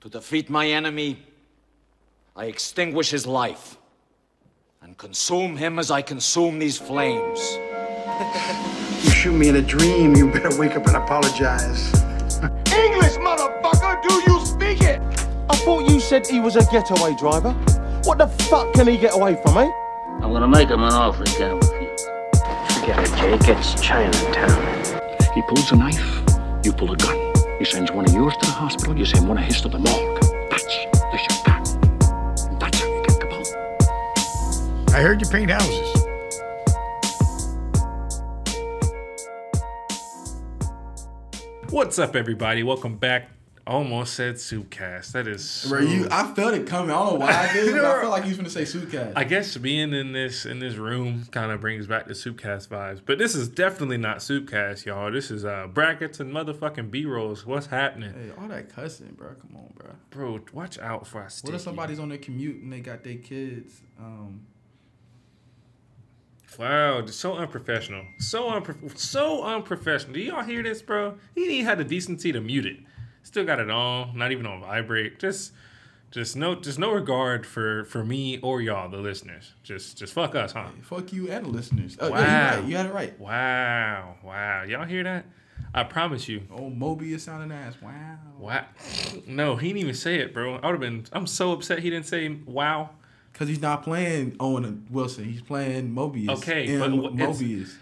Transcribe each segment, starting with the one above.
To defeat my enemy, I extinguish his life and consume him as I consume these flames. You shoot me in a dream, you better wake up and apologize. English, motherfucker, do you speak it? I thought you said he was a getaway driver. What the fuck can he get away from, eh? I'm gonna make him an offer he can't refuse. Forget it, Jake. It's Chinatown. He pulls a knife, you pull a gun. He sends one of yours to the hospital, you send one of his to the morgue. That's the showtime. That's how you get Capone. I heard you paint houses. What's up, everybody? Welcome back. Almost said Soupcast. That is, so, Bro, you, I felt it coming. I don't know why I did, but I felt like you was gonna say suitcase. I guess being in this in this room kind of brings back the Soupcast vibes. But this is definitely not Soupcast, y'all. This is uh brackets and motherfucking B rolls. What's happening, Hey, all that cussing, bro. Come on, bro. bro? Watch out for us. What if somebody's on their commute and they got their kids? Um, Wow, so unprofessional. So unprof- so unprofessional. Do y'all hear this, bro? He didn't have the decency to mute it. Still got it on, not even on vibrate. Just just no just no regard for for me or y'all, the listeners. Just just fuck us, huh? fuck you and the listeners. Oh, Wow. yeah, you right. You had it right. Wow. Wow. Y'all hear that? I promise you. Oh, Mobius sounding ass. Wow. Wow. No, he didn't even say it, bro. I would have been I'm so upset he didn't say wow. Because he's not playing Owen Wilson. He's playing Mobius. Okay, but Mobius.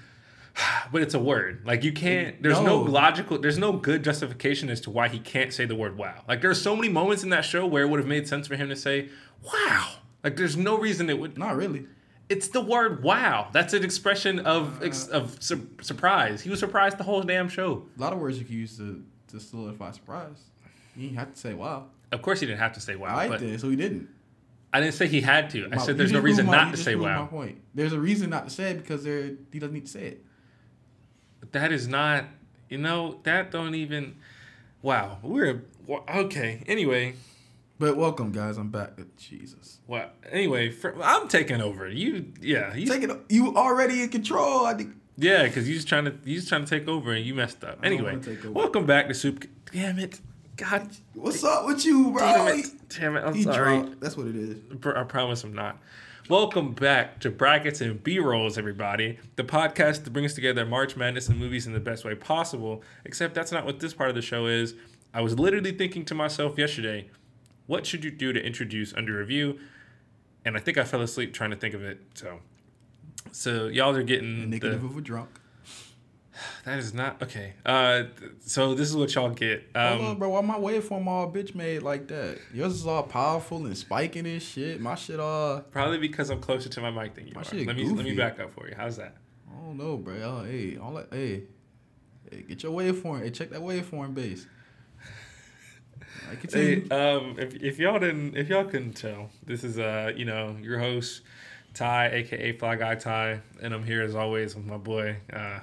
But it's a word. Like you can't. There's no. No. logical. There's no good justification as to why he can't say the word "wow." Like there's so many moments in that show where it would have made sense for him to say "wow." Like there's no reason it would. Not really. It's the word "wow." That's an expression of ex, of sur- surprise. He was surprised the whole damn show. A lot of words you can use to, to solidify surprise. You didn't have to say wow. Of course, he didn't have to say "wow," I but did, so he didn't. I didn't say he had to. I My- said there's no reason my- not to say "wow." point. There's a reason not to say it because there he doesn't need to say it. That is not. You know that don't even. Wow, we're okay. Anyway, But welcome, guys. I'm back. Jesus. Well, anyway, for, I'm taking over. You, yeah, you, Take it. You already in control. I think. yeah, because you just trying to you just trying to take over and you messed up. Anyway, wanna take over. welcome back to Soup. Damn it, God, What's up with you, bro? damn it, damn it. I'm He sorry. drunk. That's what it is. I promise I'm not. Welcome back to Brackets and B Rolls, everybody. The podcast that brings together March Madness and movies in the best way possible. Except that's not what this part of the show is. I was literally thinking to myself yesterday, what should you do to introduce under review? And I think I fell asleep trying to think of it. So, so y'all are getting the, of a drunk. that is not okay. Uh, so this is what y'all get. Hold Um, on, bro. Why my waveform all bitch made like that? Yours is all powerful and spiking and shit. My shit all. probably because I'm closer to my mic than you My are. shit Let me let me back up for you. How's that? I don't know, bro. Oh, hey, all that. Hey, hey, get your waveform. Hey, check that waveform base. I Hey, continue. um, if, if y'all didn't, if y'all couldn't tell, this is uh, you know, your host Ty, aka Fly Guy Ty, and I'm here as always with my boy. Uh,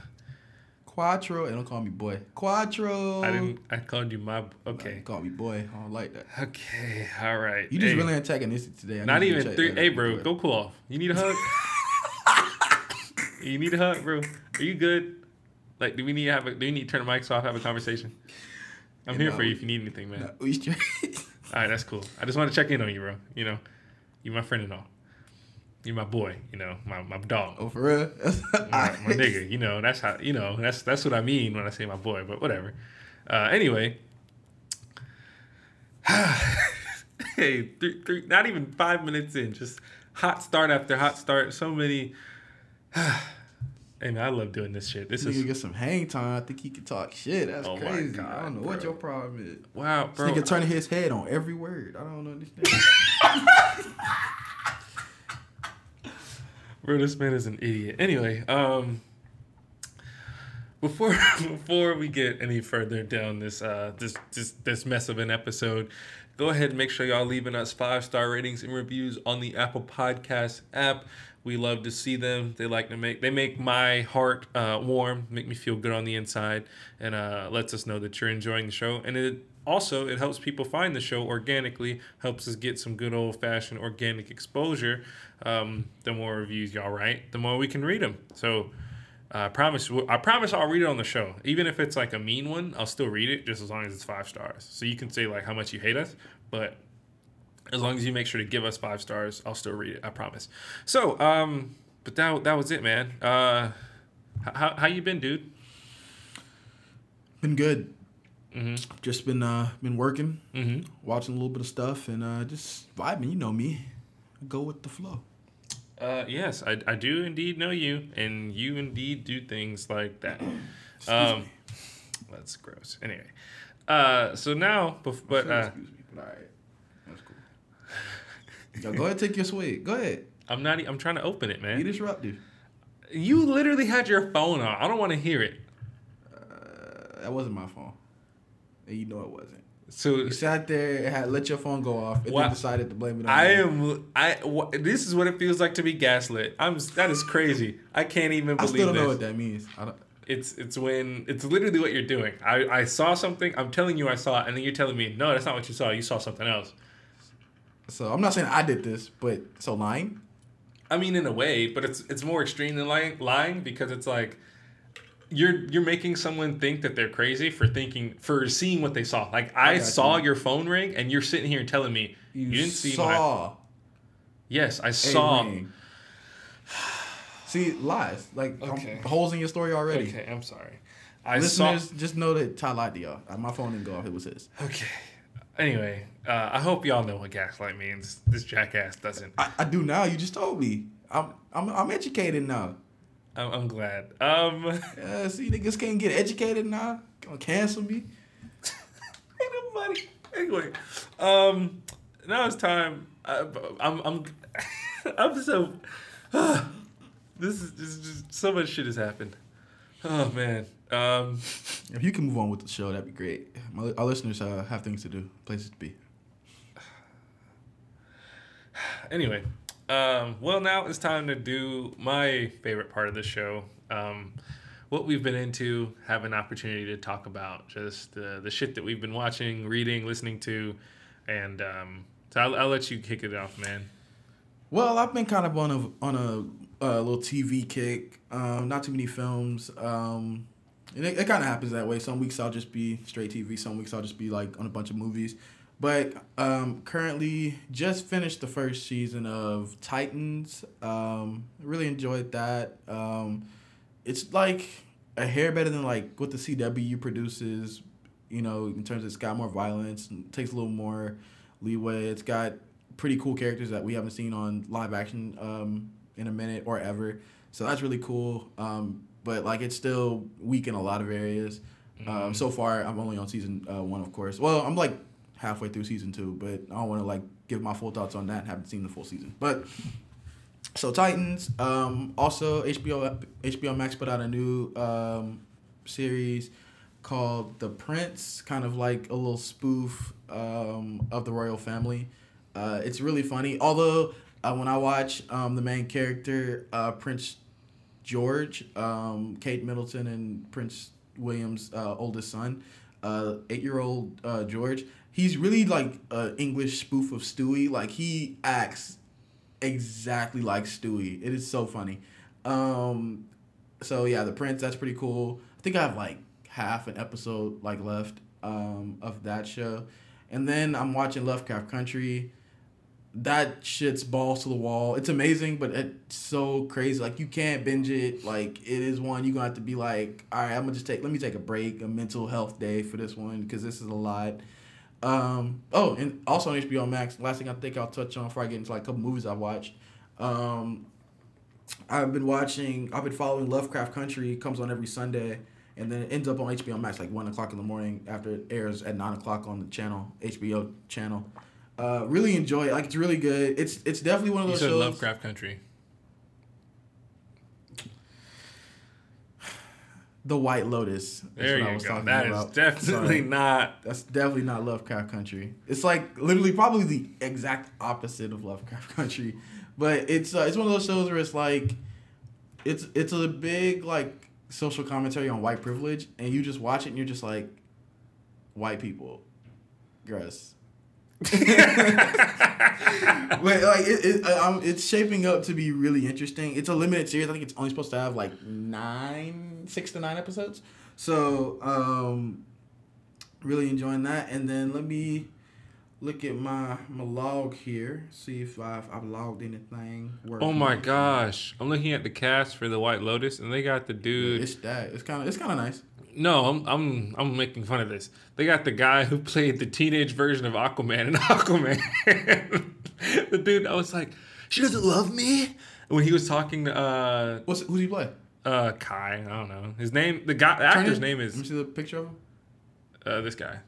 Quattro. And don't call me boy. Quattro. I didn't, I called you my. Okay, Call me boy. I don't like that. okay, all right. You just Hey, really antagonistic today. I not even three. Hey, bro, go cool off. You need a hug. you need a hug, bro. Are you good? Like, do we need to have a? Do we need to turn the mics off? Have a conversation. I'm Yeah, here no, for you if you need anything, man. Straight. All right, that's cool. I just want to check in on you, bro. You know, you my friend and all. You my boy. You know, my my dog. oh, for real? my, my nigga. You know, that's how. You know, that's that's what I mean when I say my boy. But whatever. Uh, anyway. hey, three, three, not even five minutes in, just hot start after hot start. So many. hey man, I love doing this shit. This is get some hang time. I think he can talk shit. That's Oh crazy. God, I don't know what your problem is. wow, This bro. nigga turning his head on every word. I don't understand. Bro, this man is an idiot. Anyway, um, before before we get any further down this uh this this this mess of an episode, go ahead and make sure y'all leaving us five star ratings and reviews on the Apple Podcast app. We love to see them. They like to make they make my heart uh, warm, make me feel good on the inside, and uh, lets us know that you're enjoying the show. And it also it helps people find the show organically, helps us get some good old fashioned organic exposure. Um, the more reviews y'all write, the more we can read them. So I promise. I promise. I'll read it on the show, even if it's like a mean one. I'll still read it, just as long as it's five stars. So you can say like how much you hate us, but as long as you make sure to give us five stars, I'll still read it. I promise. So, um, but that that was it, man. Uh, how how you been, dude? Been good. Mm-hmm. Just been uh been working, Mhm. watching a little bit of stuff, and uh just vibing. You know me, I go with the flow. Uh, yes, I, I do indeed know you, and you indeed do things like that. Um, that's gross. Anyway, uh, so now, bef- but uh, Excuse me, but all right, that's cool. Yo, go ahead, take your swig. Go ahead. I'm not. I'm trying to open it, man. You disruptive. You literally had your phone on. I don't want to hear it. Uh, that wasn't my phone. And you know it wasn't. So You sat there and had let your phone go off, and Wha- then decided to blame it on I me. am. I. This is what it feels like to be gaslit. I'm. That is crazy. I can't even believe I still don't this. know what that means. I don't, It's it's when it's literally what you're doing. I, I saw something. I'm telling you I saw it, and then you're telling me no, that's not what you saw. You saw something else. so I'm not saying I did this, but so lying. I mean, in a way, but it's it's more extreme than lying, lying because it's like you're you're making someone think that they're crazy for thinking for seeing what they saw. Like I, got saw you. your phone ring, and you're sitting here telling me you, didn't see my. saw Yes, I saw. See lies like Okay. holes in your story already. Okay, I'm sorry. I Listeners, just know that Ty lied to y'all. My phone didn't go off. It was his. Okay. Anyway, uh, I hope y'all know what gaslight means. This jackass doesn't. I, I do now. You just told me. I'm I'm I'm educated now. I'm, I'm glad. Um. Uh, see, niggas can't get educated now. Gonna cancel me. Ain't nobody. Anyway, um, now it's time. I, I'm, I'm, I'm so. this is just, just so much shit has happened. Oh man. Um, If you can move on with the show, that'd be great. My, our listeners uh, have things to do, places to be. anyway, um, well now it's time to do my favorite part of the show. Um, what we've been into, have an opportunity to talk about, just uh, the shit that we've been watching, reading, listening to, and um, so I'll, I'll let you kick it off, man. Well, I've been kind of on a on a, uh little TV kick. Um, not too many films. Um, and it, it kind of happens that way. Some weeks I'll just be straight TV. Some weeks I'll just be like on a bunch of movies. But um, currently, just finished the first season of Titans. Um, really enjoyed that. Um, it's like a hair better than like what the CW produces. You know, in terms of it's got more violence, and takes a little more leeway. It's got pretty cool characters that we haven't seen on live action um, in a minute or ever. So that's really cool. Um, but like it's still weak in a lot of areas. Um, so far, I'm only on season uh, one, of course. Well, I'm like halfway through season two, but I don't want to like give my full thoughts on that. Haven't seen the full season, but so Titans. Um, also HBO HBO Max put out a new um, series called The Prince, kind of like a little spoof um, of the royal family. Uh, it's really funny. Although uh, when I watch um, the main character, uh, Prince George, um, Kate Middleton, and Prince William's uh, oldest son, uh, eight year old uh, George, he's really like an English spoof of Stewie. Like he acts exactly like Stewie. It is so funny. Um, so yeah, the Prince. That's pretty cool. I think I have like half an episode like left um, of that show, and then I'm watching Lovecraft Country. That shit's balls to the wall. It's amazing, but it's so crazy. Like you can't binge it. Like it is one you gonna have to be like, all right, I'm gonna just take. Let me take a break, a mental health day for this one because this is a lot. Um, oh, and also on HBO Max. Last thing I think I'll touch on before I get into like a couple movies I watched. Um, I've been watching. I've been following Lovecraft Country. It comes on every Sunday, and then it ends up on HBO Max like one o'clock in the morning after it airs at nine o'clock on the channel HBO channel. Uh, really enjoy it. Like it's really good. It's it's definitely one of those You said shows. Lovecraft Country. The White Lotus. That's There you was go. talking That is about. definitely Sorry. not. That's definitely not Lovecraft Country. It's like literally probably the exact opposite of Lovecraft Country, but it's uh, it's one of those shows where it's like, it's it's a big like social commentary on white privilege, and you just watch it and you're just like, white people, gross. but like it, it um, it's shaping up to be really interesting. It's a limited series. I think it's only supposed to have like nine, six to nine episodes. So um, really enjoying that. And then let me look at my my log here, see if I've I've logged anything. Oh my gosh, I'm looking at the cast for the White Lotus, and they got the dude. It's that. It's kind of it's kind of nice. No, I'm I'm I'm making fun of this. They got the guy who played the teenage version of Aquaman in Aquaman. the dude, I was like, she doesn't love me. When he was talking to uh What's who's he play? uh Kai, I don't know his name. The guy, the actor's name Let me see the picture of him. uh this guy.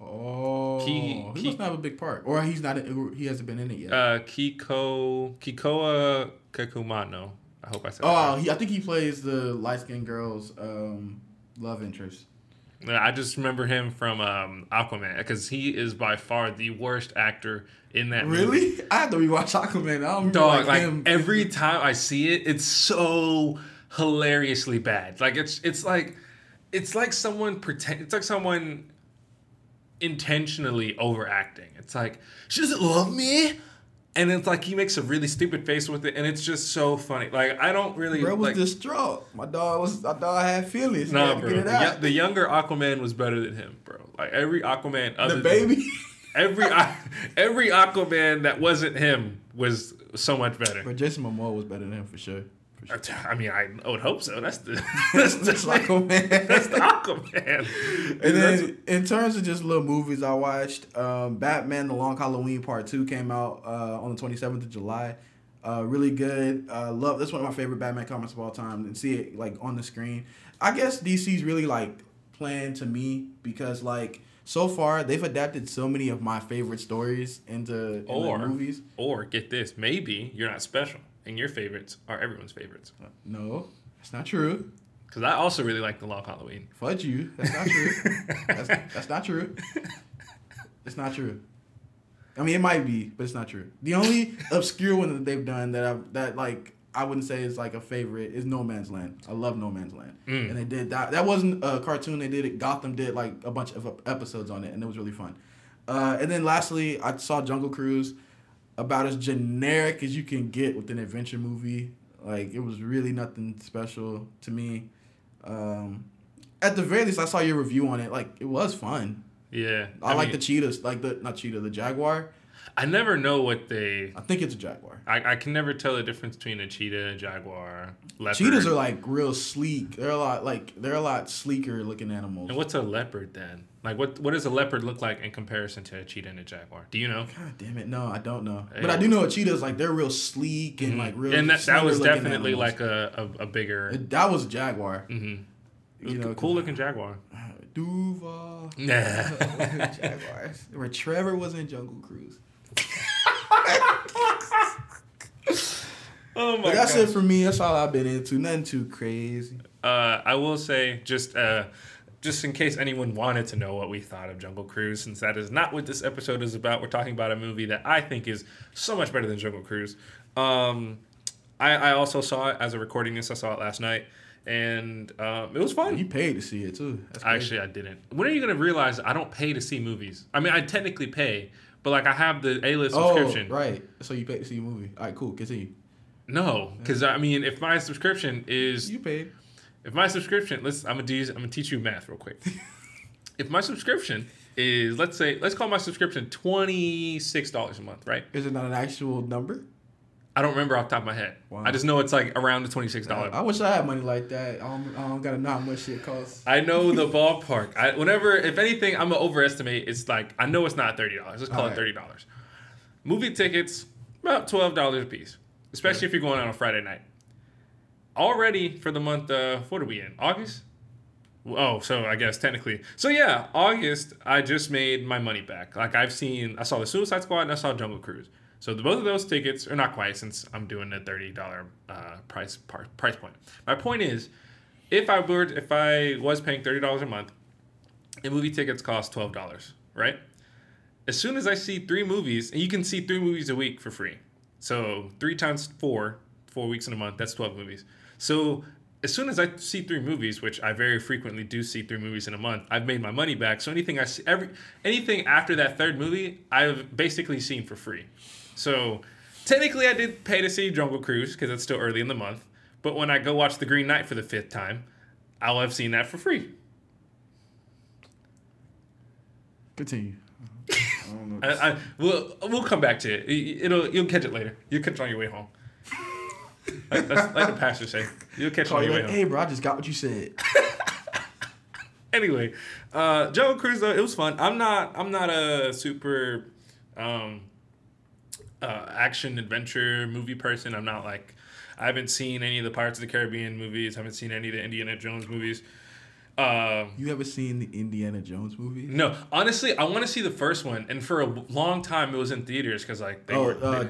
Oh, he- must not have a big part, or he's not. He hasn't been in it yet. Uh Kiko Kekoa Kekumano. I hope I said. oh, he, I think he plays the light skinned girl's um, love interest. I just remember him from um, Aquaman because he is by far the worst actor in that movie. Really? I have to rewatch Aquaman. I don't Dog, like, like every time I see it, it's so hilariously bad. Like it's it's like it's like someone pretend. It's like someone intentionally overacting. It's like she doesn't love me, and it's like he makes a really stupid face with it, and it's just so funny. Like I don't really Bro was like. distraught. My dog was. My dog had feelings. Nah, bro. The, the younger Aquaman was better than him, bro. Like every Aquaman, other The than- baby. every every Aquaman that wasn't him was so much better. but Jason Momoa was better than him for sure. For sure. I mean, I would hope so. That's the that's the Just like Aquaman. That's the Aquaman. And that's- then in terms of just little movies I watched, um, Batman: The Long Halloween Part Two came out uh, on the twenty seventh of July. Uh, really good. Uh, love. That's one of my favorite Batman comics of all time. And see it like on the screen. I guess DC's really like playing to me because like so far they've adapted so many of my favorite stories into, into or movies. or get this, maybe you're not special, and your favorites are everyone's favorites. No, that's not true. Because I also really like the Long Halloween. Fudge you. That's not true. that's, that's not true. It's not true. I mean, it might be, but it's not true. The only obscure one that they've done that I that like I wouldn't say is like a favorite is No Man's Land. I love No Man's Land, and they did that. That wasn't a cartoon. They did it. Gotham did like a bunch of episodes on it, and it was really fun. Uh, and then lastly, I saw Jungle Cruise, about as generic as you can get with an adventure movie. Like it was really nothing special to me. Um, at the very least, I saw your review on it. Like it was fun. Yeah, I, like mean, the cheetahs, like the not cheetah, the jaguar. I never know what they. I think it's a jaguar. I, I can never tell the difference between a cheetah, and a jaguar, leopard. Cheetahs are like real sleek. They're a lot like they're a lot sleeker looking animals. And what's a leopard then? Like what what does a leopard look like in comparison to a cheetah and a jaguar? Do you know? God damn it, no, I don't know. Hey. But I do know a cheetah is like they're real sleek and like real. and that, that was definitely animals. like a, a, a bigger, It- that was a jaguar. Mm-hmm. You know, cool looking jaguar. Duval. Nah. Jaguars. Where Trevor was in Jungle Cruise. oh my But that's God. it for me. That's all I've been into. Nothing too crazy. Uh, I will say just uh, just in case anyone wanted to know what we thought of Jungle Cruise, since that is not what this episode is about. We're talking about a movie that I think is so much better than Jungle Cruise. Um, I, I also saw it as a recording this. I saw it last night, and um, it was fun. You paid to see it too. Actually, I didn't. When are you gonna realize I don't pay to see movies? I mean, I technically pay, but like I have the A list oh, subscription. right. So you paid to see a movie. All right, cool. Continue. No, because I mean, if my subscription is You paid. if my subscription, let's I'm gonna do, I'm gonna teach you math real quick. if my subscription is let's say let's call my subscription twenty six dollars a month, right? Is it not an actual number? I don't remember off the top of my head. Wow. I just know it's like around the twenty six dollar. I wish I had money like that. I don't, I don't gotta know how much shit costs. I know the ballpark. I whenever if anything, I'm gonna overestimate. It's like I know it's not thirty dollars. Let's call it Alright. thirty dollars. Movie tickets about twelve dollars a piece, especially if you're going on a Friday night. Already for the month. Uh, what are we in? August. Oh, so I guess technically. So yeah, August. I just made my money back. Like I've seen. I saw the Suicide Squad and I saw Jungle Cruise. So the, both of those tickets are not quite since I'm doing the thirty dollar uh, price par, price point. My point is, if I were if I was paying thirty dollars a month, and movie tickets cost twelve dollars, right? As soon as I see three movies, and you can see three movies a week for free, so three times four, four weeks in a month, that's twelve movies. So as soon as I see three movies, which I very frequently do see three movies in a month, I've made my money back. So anything I see, every anything after that third movie, I've basically seen for free. So technically, I did pay to see Jungle Cruise because it's still early in the month. But when I go watch The Green Knight for the fifth time, I'll have seen that for free. Continue. I, I, we'll we'll come back to it. It- It'll you'll catch it later. You'll catch it on your way home. like, that's like the pastor say. You'll catch it on your way like, home. hey, bro, I just got what you said. anyway, uh, Jungle Cruise though it was fun. I'm not I'm not a super um, uh, action adventure movie person. I'm not like I haven't seen any of the Pirates of the Caribbean movies. haven't seen any of the Indiana Jones movies. Um, You ever seen the Indiana Jones movie? no, honestly, I want to see the first one, and for a long time it was in theaters because like they Oh, were uh,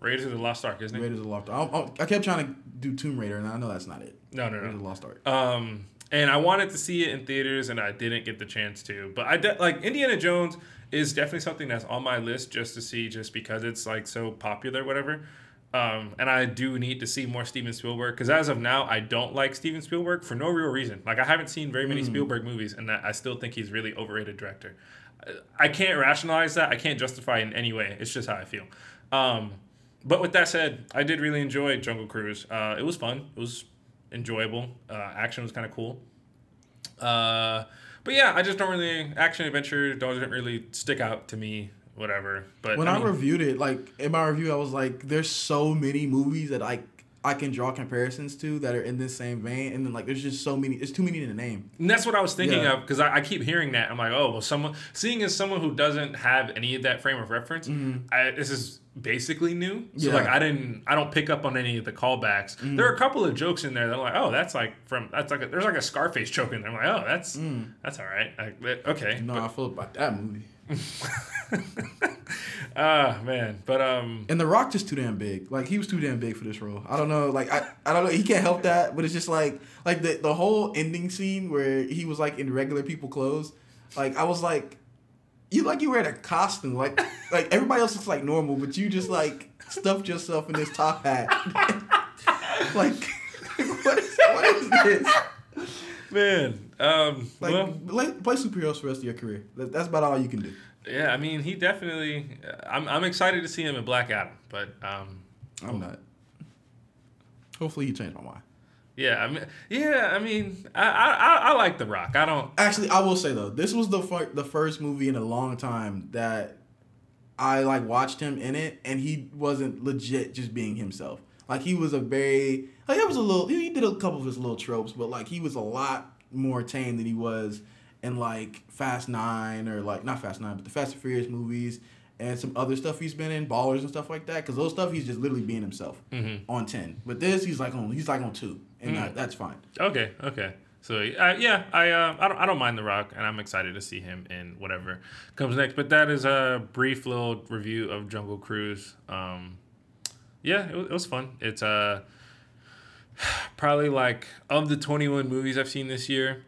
Raiders of the Lost Ark, isn't it? Raiders of the Lost Ark. I, I- I kept trying to do Tomb Raider, and I know that's not it. No, no, Raiders of no. the Lost Ark. Um, and I wanted to see it in theaters, and I didn't get the chance to. But I de- like Indiana Jones is definitely something that's on my list just to see, just because it's like so popular, whatever. Um, and I do need to see more Steven Spielberg because as of now, I don't like Steven Spielberg for no real reason. Like I haven't seen very many Spielberg movies, and I I still think he's really overrated director. I can't rationalize that. I can't justify it in any way. It's just how I feel. Um, but with that said, I did really enjoy Jungle Cruise. Uh, it was fun. It was enjoyable. Uh, action was kind of cool. Uh, but yeah, I just don't really action adventure doesn't really stick out to me. Whatever. But when I I, reviewed it, like in my review, I was like, "There's so many movies that I I can draw comparisons to that are in this same vein, and then like there's just so many. It's too many to name. And that's what I was thinking Yeah. of because I, I keep hearing that. I'm like, oh, well, someone seeing as someone who doesn't have any of that frame of reference, mm-hmm. I, this is basically new. So Yeah. like, I didn't, I don't pick up on any of the callbacks. Mm. There are a couple of jokes in there that I'm like, oh, that's like from that's like a, there's like a Scarface joke in there. I'm like, oh, that's mm. that's all right. Like, okay, You know how I feel about that movie. ah man, but um, And The Rock just too damn big. Like he was too damn big for this role. I don't know. Like I, I don't know. He can't help that. But it's just like like the the whole ending scene where he was like in regular people clothes. Like I was like, you like you wearing a costume. Like like everybody else looks like normal, but you just like stuffed yourself in this top hat. like what is what is this? man, um, Like well, play, play superheroes for the rest of your career. That- That's about all you can do. yeah, I mean, he definitely. I'm I'm excited to see him in Black Adam, but um, I'm not. Hopefully, you change my mind. yeah, I mean, yeah, I mean, I I, I, I like The Rock. I don't. Actually, I will say though, this was the fir- the first movie in a long time that I like watched him in it, and he wasn't legit just being himself. Like he was a very like it was a little. He did a couple of his little tropes, but like he was a lot more tame than he was in like Fast Nine or like not Fast Nine, but the Fast and Furious movies and some other stuff he's been in, Ballers and stuff like that. Because those stuff he's just literally being himself on ten. But this he's like on he's like on two, and that, that's fine. Okay, okay. So uh, yeah, I uh, I don't I don't mind The Rock, and I'm excited to see him in whatever comes next. But that is a brief little review of Jungle Cruise. Um, yeah, it was, it was fun. It's uh probably like of the 21 movies I've seen this year.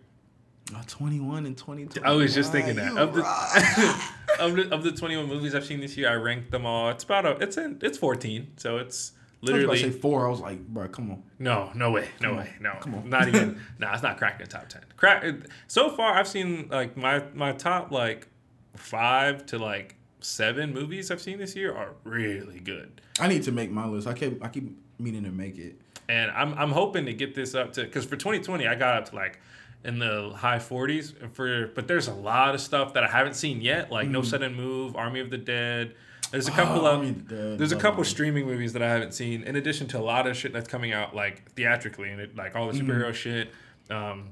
Oh, 21 and 22. I was just thinking that You of the, of the of the 21 movies I've seen this year, I ranked them all. It's about a it's in it's 14, so it's literally I was about to literally say four. I was like, bro, come on. No, no way, no Come way, on, no, come on. not even. nah, it's not cracking the top ten. Crack. So far, I've seen like my my top like five to like seven movies I've seen this year are really good, I need to make my list. I keep I keep meaning to make it. And I'm I'm hoping to get this up to because for 2020 I got up to like in the high 40s for but there's a lot of stuff that I haven't seen yet like No Sudden Move, Army of the Dead. There's a couple Mm. Oh, of the there's a couple streaming movies that I haven't seen in addition to a lot of shit that's coming out like theatrically and it, like all the Mm-hmm. superhero shit. Um,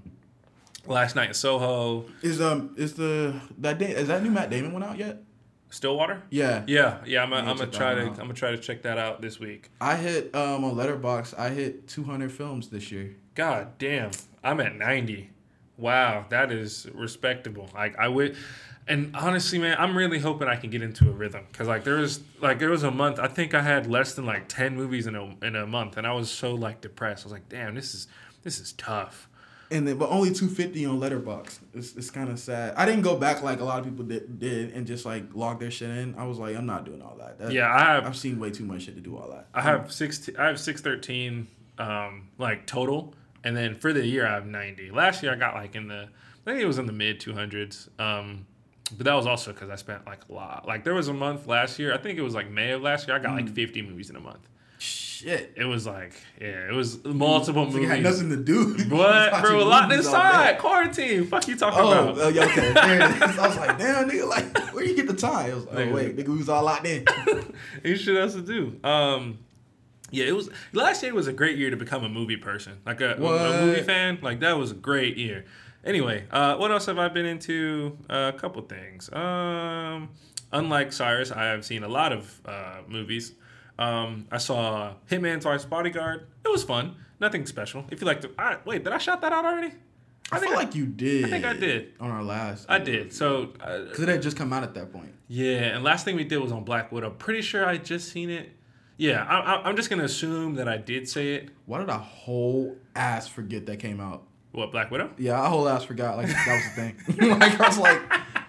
Last Night in Soho, Is um is the that day is that new Matt Damon one out yet? Stillwater. Yeah. Yeah, yeah. I'm gonna, Yeah, I'm gonna check try to I'm gonna try to check that out this week. I hit um on Letterboxd. I hit 200 films this year. God damn, I'm at 90. Wow, that is respectable. Like I would, and honestly, man, I'm really hoping I can get into a rhythm because like there was like there was a month I think I had less than like 10 movies in a in a month, and I was so like depressed. I was like, damn, this is this is tough. And then, but only 250 on Letterboxd. It's, it's kind of sad. I didn't go back like a lot of people did, did and just like log their shit in. I was like, I'm not doing all that. That- Yeah, I have I've seen way too much shit to do all that. I have six. I have six thirteen, um, like total. and then for the year I have 90. Last year I got like in the I think it was in the mid 200s. Um, but that was also because I spent like a lot. Like there was a month last year. I think it was like May of last year. I got like 50 movies in a month. Shit. It was like yeah, it was multiple It movies. had nothing to do. What, bro? A lot inside quarantine. Fuck you talking Oh, about? uh, yeah, okay. I was like, damn, nigga, like, where you get the time? It was like, oh, wait, nigga, we was all locked in. you should else to do. Um, yeah, it was last year was a great year to become a movie person, like a, a movie fan. Like that was a great year. Anyway, uh, what else have I been into? Uh, a couple things. Um, unlike Cyrus, I have seen a lot of uh, movies. Um, I saw Hitman's Wife's Bodyguard. It was fun. Nothing special. If you like to, I, wait, did I shout that out already? I, feel think like you did. I think I did. On our last. I did. So uh, Because it had just come out at that point. yeah, and last thing we did was on Black Widow. Pretty sure I just seen it. Yeah, I, I, I'm just gonna assume that I did say it. Why did I whole ass forget that came out? What Black Widow? Yeah, I whole ass forgot like that was the thing. like I was like,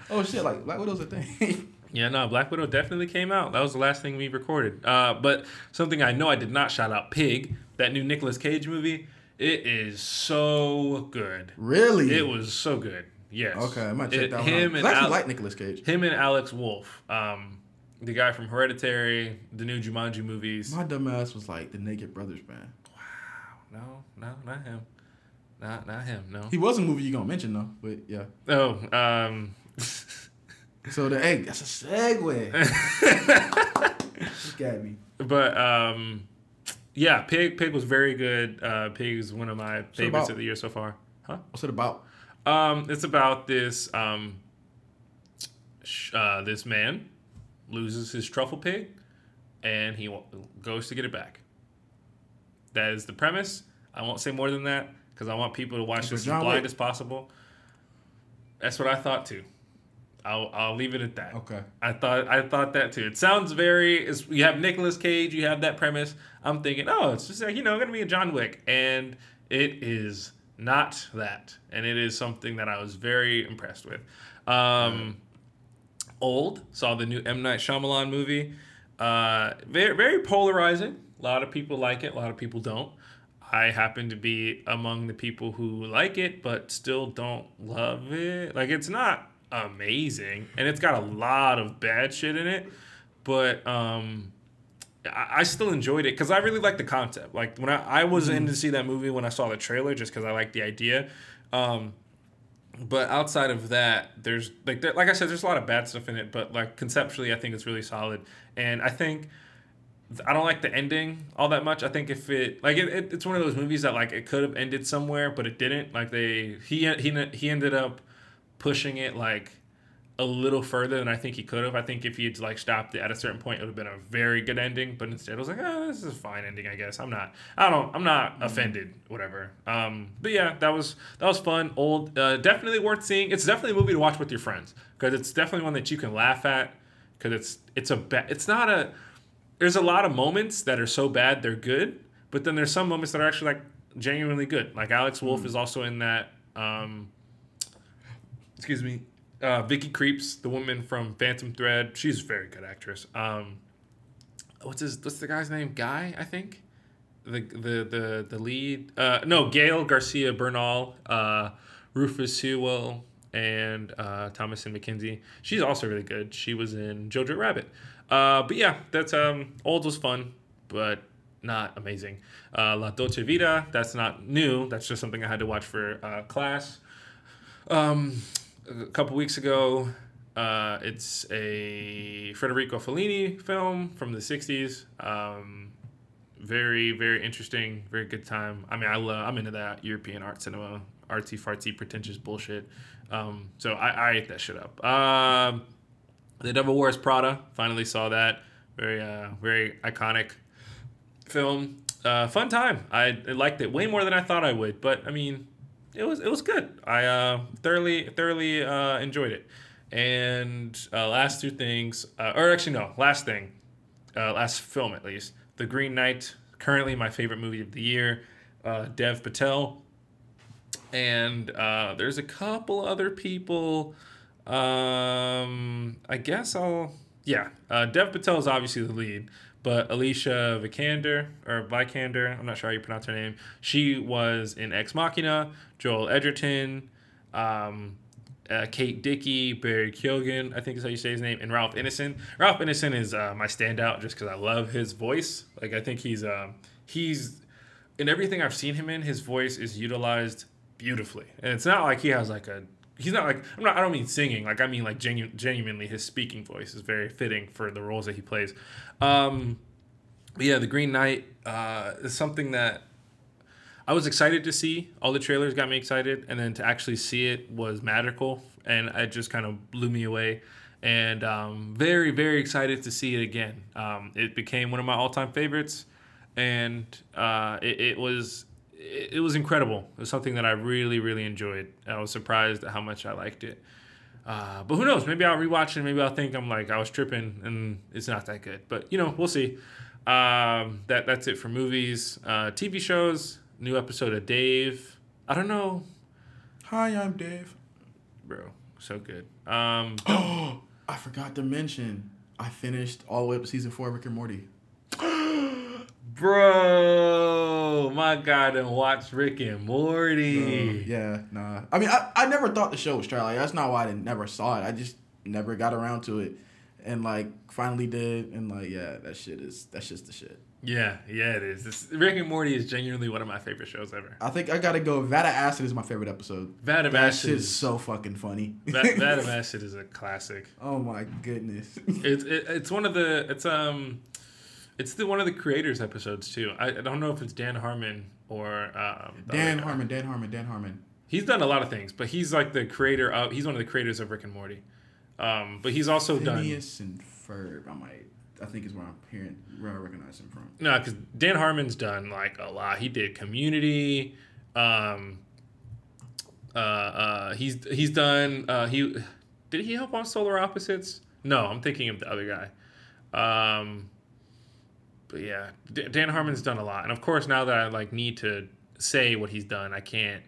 oh shit, like Black Widow's a thing. Yeah, no, Black Widow definitely came out. That was the last thing we recorded. Uh, but something I know I did not shout out: Pig, that new Nicolas Cage movie. It is so good. really? It was so good. Yes. Okay, I might check It- that one him out. and I actually Al- like Nicolas Cage. him and Alex Wolff, um, the guy from Hereditary, the new Jumanji movies. My dumb ass was like the Naked Brothers band. Wow. No, no, not him. Not not him. No. He was a movie you gonna mention though, but yeah. Oh, um, So the egg, that's a segue. Look at me. but um, yeah, Pig Pig was very good. Uh, Pig is one of my favorites of the year so far. Huh? What's it about? Um, it's about this um, sh- uh, this man loses his truffle pig, and he wa- goes to get it back. That is the premise. I won't say more than that because I want people to watch this as blind as possible. That's what I thought too. I'll I'll leave it at that. Okay. I thought I thought that too. It sounds very. You have Nicolas Cage. You have that premise. I'm thinking, oh, it's just like you know, gonna be a John Wick, and it is not that, and it is something that I was very impressed with. Um, Old saw the new M Night Shyamalan movie. Uh, very very polarizing. A lot of people like it. A lot of people don't. I happen to be among the people who like it, but still don't love it. Like it's not amazing, and it's got a lot of bad shit in it. But um, I, I still enjoyed it because I really like the concept. Like when I, I was in to see that movie when I saw the trailer, just because I like the idea. Um, but outside of that, there's like there, like I said, there's a lot of bad stuff in it. But like conceptually, I think it's really solid, and I think. I don't like the ending all that much. I think if it like it, it, it's one of those movies that like it could have ended somewhere, but it didn't. Like they he he he ended up pushing it like a little further than I think he could have. I think if he had like stopped it at a certain point, it would have been a very good ending. But instead, I was like, oh, this is a fine ending, I guess. I'm not, I don't, I'm not offended, whatever. Um, but yeah, that was that was fun. Old, uh, definitely worth seeing. It's definitely a movie to watch with your friends because it's definitely one that you can laugh at because it's it's a bad. it's not a. There's a lot of moments that are so bad they're good, but then there's some moments that are actually like genuinely good. Like Alex Wolff is also in that. Um, excuse me, uh, Vicky Krieps, the woman from Phantom Thread. She's a very good actress. Um, what's his? What's the guy's name? Guy, I think. The the the the lead. Uh, no, Gael Garcia Bernal, uh, Rufus Sewell, and uh, Thomasin McKenzie. She's also really good. She was in Jojo Rabbit. Uh, but yeah, that's um, old was fun, but not amazing. Uh, La Dolce Vita, that's not new. That's just something I had to watch for uh, class. Um, a couple weeks ago, uh, it's a Federico Fellini film from the '60s. Um, very, very interesting. Very good time. I mean, I love. I'm into that European art cinema, artsy fartsy, pretentious bullshit. Um, so I, I ate that shit up. Um, the Devil Wears Prada. Finally saw that. Very, uh, very iconic film. Uh, fun time. I, I liked it way more than I thought I would. But I mean, it was it was good. I uh, thoroughly thoroughly uh, enjoyed it. And uh, last two things, uh, or actually no, last thing, uh, last film at least, The Green Knight. Currently my favorite movie of the year. Uh, Dev Patel. And there's a couple other people. Um, I guess I'll yeah, Dev Patel is obviously the lead, but Alicia Vikander or Vikander, I'm not sure how you pronounce her name. She was in Ex Machina, Joel Edgerton, um, uh, Kate Dickie, Barry Keoghan, I think is how you say his name, and Ralph Ineson. Ralph Ineson is uh, my standout just because I love his voice. Like I think he's um, he's in everything I've seen him in, his voice is utilized beautifully, and it's not like he has like a he's not like I'm not I don't mean singing like I mean like genu- genuinely his speaking voice is very fitting for the roles that he plays. Um, yeah, the Green Knight uh, is something that I was excited to see. All the trailers got me excited, and then to actually see it was magical, and it just kind of blew me away. And um, very, very excited to see it again. Um, it became one of my all-time favorites, and uh, it, it was it, it was incredible. It was something that I really, really enjoyed. I was surprised at how much I liked it. Uh, but who knows? Maybe I'll rewatch it. Maybe I'll think I'm like I was tripping and it's not that good. But you know, we'll see. Um, that that's it for movies, uh, TV shows. New episode of Dave. I don't know, Hi, I'm Dave. bro. So good. Um, I forgot to mention, I finished all the way up to season four of Rick and Morty. Bro, my God, and watch Rick and Morty. Yeah, nah. I mean, I, I never thought the show was trash. Like, that's not why I didn't, never saw it. I just never got around to it, and like finally did, and like yeah, that shit is that's just the shit. Yeah, yeah, it is. This, Rick and Morty is genuinely one of my favorite shows ever. I think I gotta go. Vat of Acid is my favorite episode. Vada that Acid is- so fucking funny. That of Acid is a classic. oh my goodness. It's it, it's one of the it's um it's the one of the creators episodes too. I, I don't know if it's Dan Harmon or um, Dan. Harmon, Dan Harmon, Dan Harmon. He's done a lot of things, but he's like the creator of. He's one of the creators of Rick and Morty. Um, but he's also done Phineas and Ferb. I might. I think is where I'm hearing where I recognize him from. no, because Dan Harmon's done like a lot. He did Community. Um, uh, uh, he's he's done. Uh, he did he help on Solar Opposites? No, I'm thinking of the other guy. Um, but yeah, D- Dan Harmon's done a lot, and of course now that I like need to say what he's done, I can't.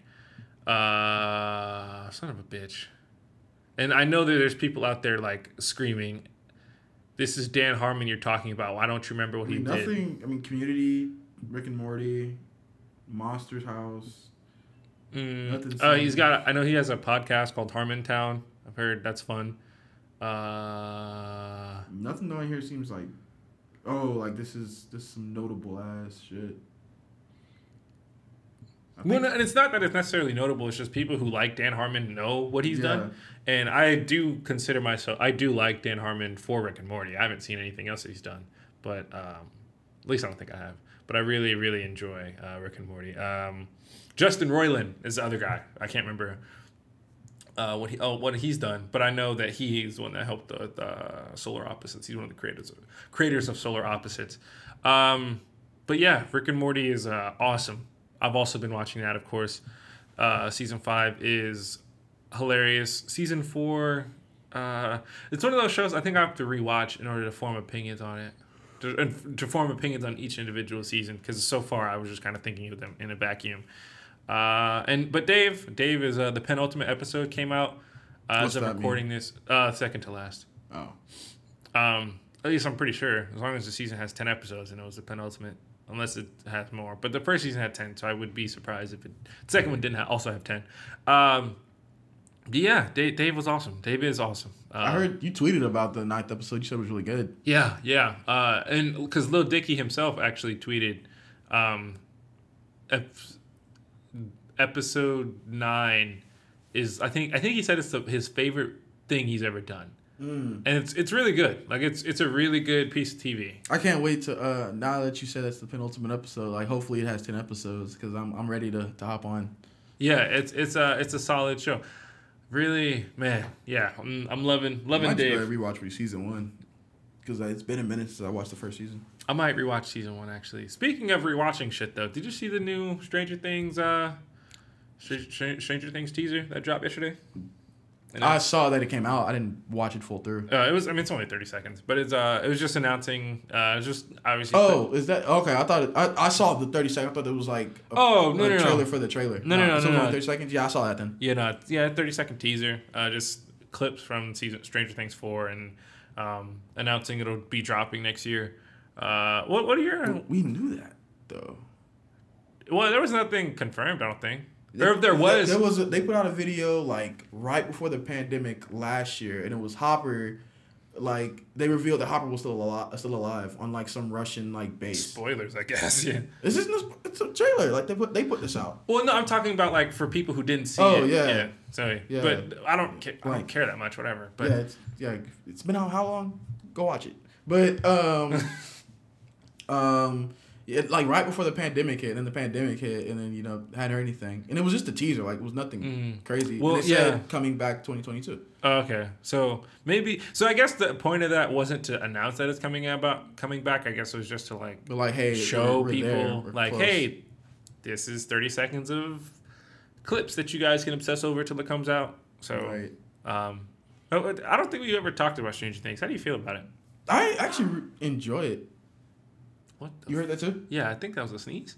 Uh, son of a bitch. And I know that there's people out there like screaming, "This is Dan Harmon you're talking about. Why don't you remember what I he mean, did?" nothing. I mean, Community, Rick and Morty, Monsters House. Mm, Nothing uh, he's got. I know he has a podcast called Harmontown. I've heard that's fun. Uh, Nothing down here seems like, oh, like this is this is some notable ass shit. Well, no, and it's not that it's necessarily notable. It's just people who like Dan Harmon know what he's Yeah. done, and I do consider myself. I do like Dan Harmon for Rick and Morty. I haven't seen anything else that he's done, but um, at least I don't think I have. But I really, really enjoy uh, Rick and Morty. Um, Justin Roiland is the other guy. I can't remember uh, what he oh what he's done, but I know that he's the one that helped the, uh, Solar Opposites. He's one of the creators of, creators of Solar Opposites. Um, but yeah, Rick and Morty is uh, awesome. I've also been watching that, of course. Uh, season five is hilarious. Season four, uh, it's one of those shows I think I have to rewatch in order to form opinions on it. To, to form opinions on each individual season, because so far I was just kind of thinking of them in a vacuum. Uh, and but Dave, Dave is uh, the penultimate episode came out uh, as of recording this, uh, second to last. Oh, Um, at least I'm pretty sure. As long as the season has ten episodes, and it was the penultimate, unless it has more. But the first season had ten, so I would be surprised if it. The second one didn't ha- also have ten. Um, yeah, Dave, Dave was awesome. Dave is awesome. Uh, I heard you tweeted about the ninth episode. You said it was really good. Yeah, yeah, uh, and because Lil Dicky himself actually tweeted, um, episode nine is I think I think he said it's the, his favorite thing he's ever done, Mm. and it's it's really good. Like it's it's a really good piece of TV. I can't wait to uh now that you said that's the penultimate episode. Like, hopefully it has ten episodes because I'm I'm ready to, to hop on. Yeah, it's it's a it's a solid show. Really, man. Yeah, I'm, I'm loving I loving might just Dave. rewatch for season one because it's been a minute since I watched the first season. I might rewatch season one actually. Speaking of rewatching shit though, did you see the new Stranger Things uh Stranger Things teaser that dropped yesterday? And I saw that it came out. I didn't watch it full through. uh, it was I mean it's only 30 seconds, but it's uh it was just announcing uh it was just obviously Oh, is that okay? I thought it, I, I saw the thirty second. I thought it was like a, Oh, no, a no, no. trailer for the trailer. No, no, no, it's no, no. Thirty seconds. Yeah, I saw that then. Yeah, no, yeah, 30 second teaser. Uh just clips from season Stranger Things four and um, announcing it'll be dropping next year. Uh, what what are your We knew that though. well? There was nothing confirmed. I don't think. Or if there was, there was. A, they put out a video like right before the pandemic last year, and it was Hopper. Like they revealed that Hopper was still alive, still alive on like some Russian like base. spoilers, I guess. Yeah. It's just it's a trailer. Like they put they put this out. Well, no, I'm talking about like for people who didn't see Oh, it. yeah. yeah. Sorry, Yeah. but I don't care. I don't care that much. Whatever. But yeah, it's, yeah, it's been out how long? Go watch it. But um, um, yeah, like right before the pandemic hit, and then the pandemic hit, and then you know hadn't heard anything, and it was just a teaser. Like it was nothing crazy. Mm. Well, they said yeah. coming back 2022. Oh, okay, so maybe so. I guess the point of that wasn't to announce that it's coming about coming back. I guess it was just to like But like, hey, show we're- we're people there, like, close. hey, this is 30 seconds of clips that you guys can obsess over till it comes out. So, Right. um, I don't think we ever talked about Stranger Things. How do you feel about it? I actually enjoy it. What? The You heard that too? yeah, I think that was a sneeze.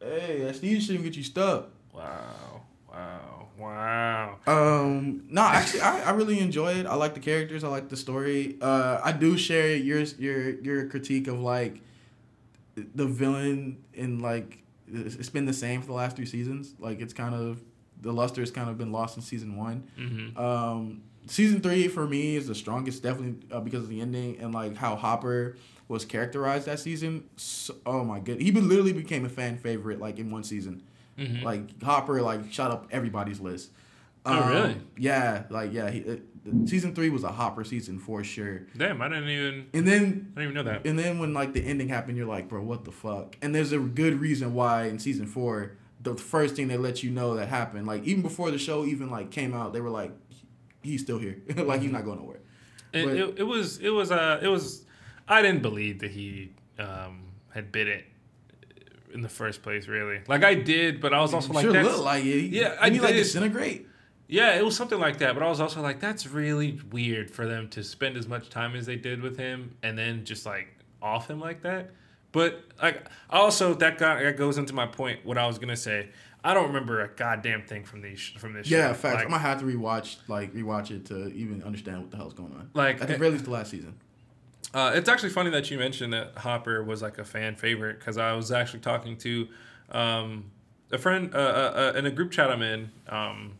Hey, that sneeze shouldn't get you stuck. Wow, wow, wow. Um, no, actually, I, I really enjoy it. I like the characters. I like the story. Uh, I do share your your your critique of like the villain in like it's it's been the same for the last three seasons. Like it's kind of the luster has kind of been lost in season one. Mm-hmm. Um, season three for me is the strongest, definitely uh, because of the ending and like how Hopper was characterized that season. So, oh my god, he literally became a fan favorite like in one season. Mm-hmm. Like Hopper like shot up everybody's list. Um, Oh, really? Yeah, like yeah. He, it, season three was a Hopper season for sure. Damn, I didn't even. And then I didn't even know that. and then when like the ending happened, you're like, bro, what the fuck? And there's a good reason why in season four, the first thing they let you know that happened, like even before the show even like came out, they were like, he's still here, like he's not going nowhere. It, But- it, it was it was uh it was I didn't believe that he um had bit it in the first place really like I did but I was also like sure that's, looked like it. Yeah, I I like did. disintegrate. yeah it was something like that but I was also like that's really weird for them to spend as much time as they did with him and then just like off him like that but like also that got that goes into my point what I was gonna say I don't remember a goddamn thing from these from this Yeah, show. facts. Like, I'm gonna have to rewatch like rewatch it to even understand what the hell's going on. Like, at the very least, the last season. Uh, it's actually funny that you mentioned that Hopper was like a fan favorite because I was actually talking to um, a friend uh, uh, uh, in a group chat I'm in. Um,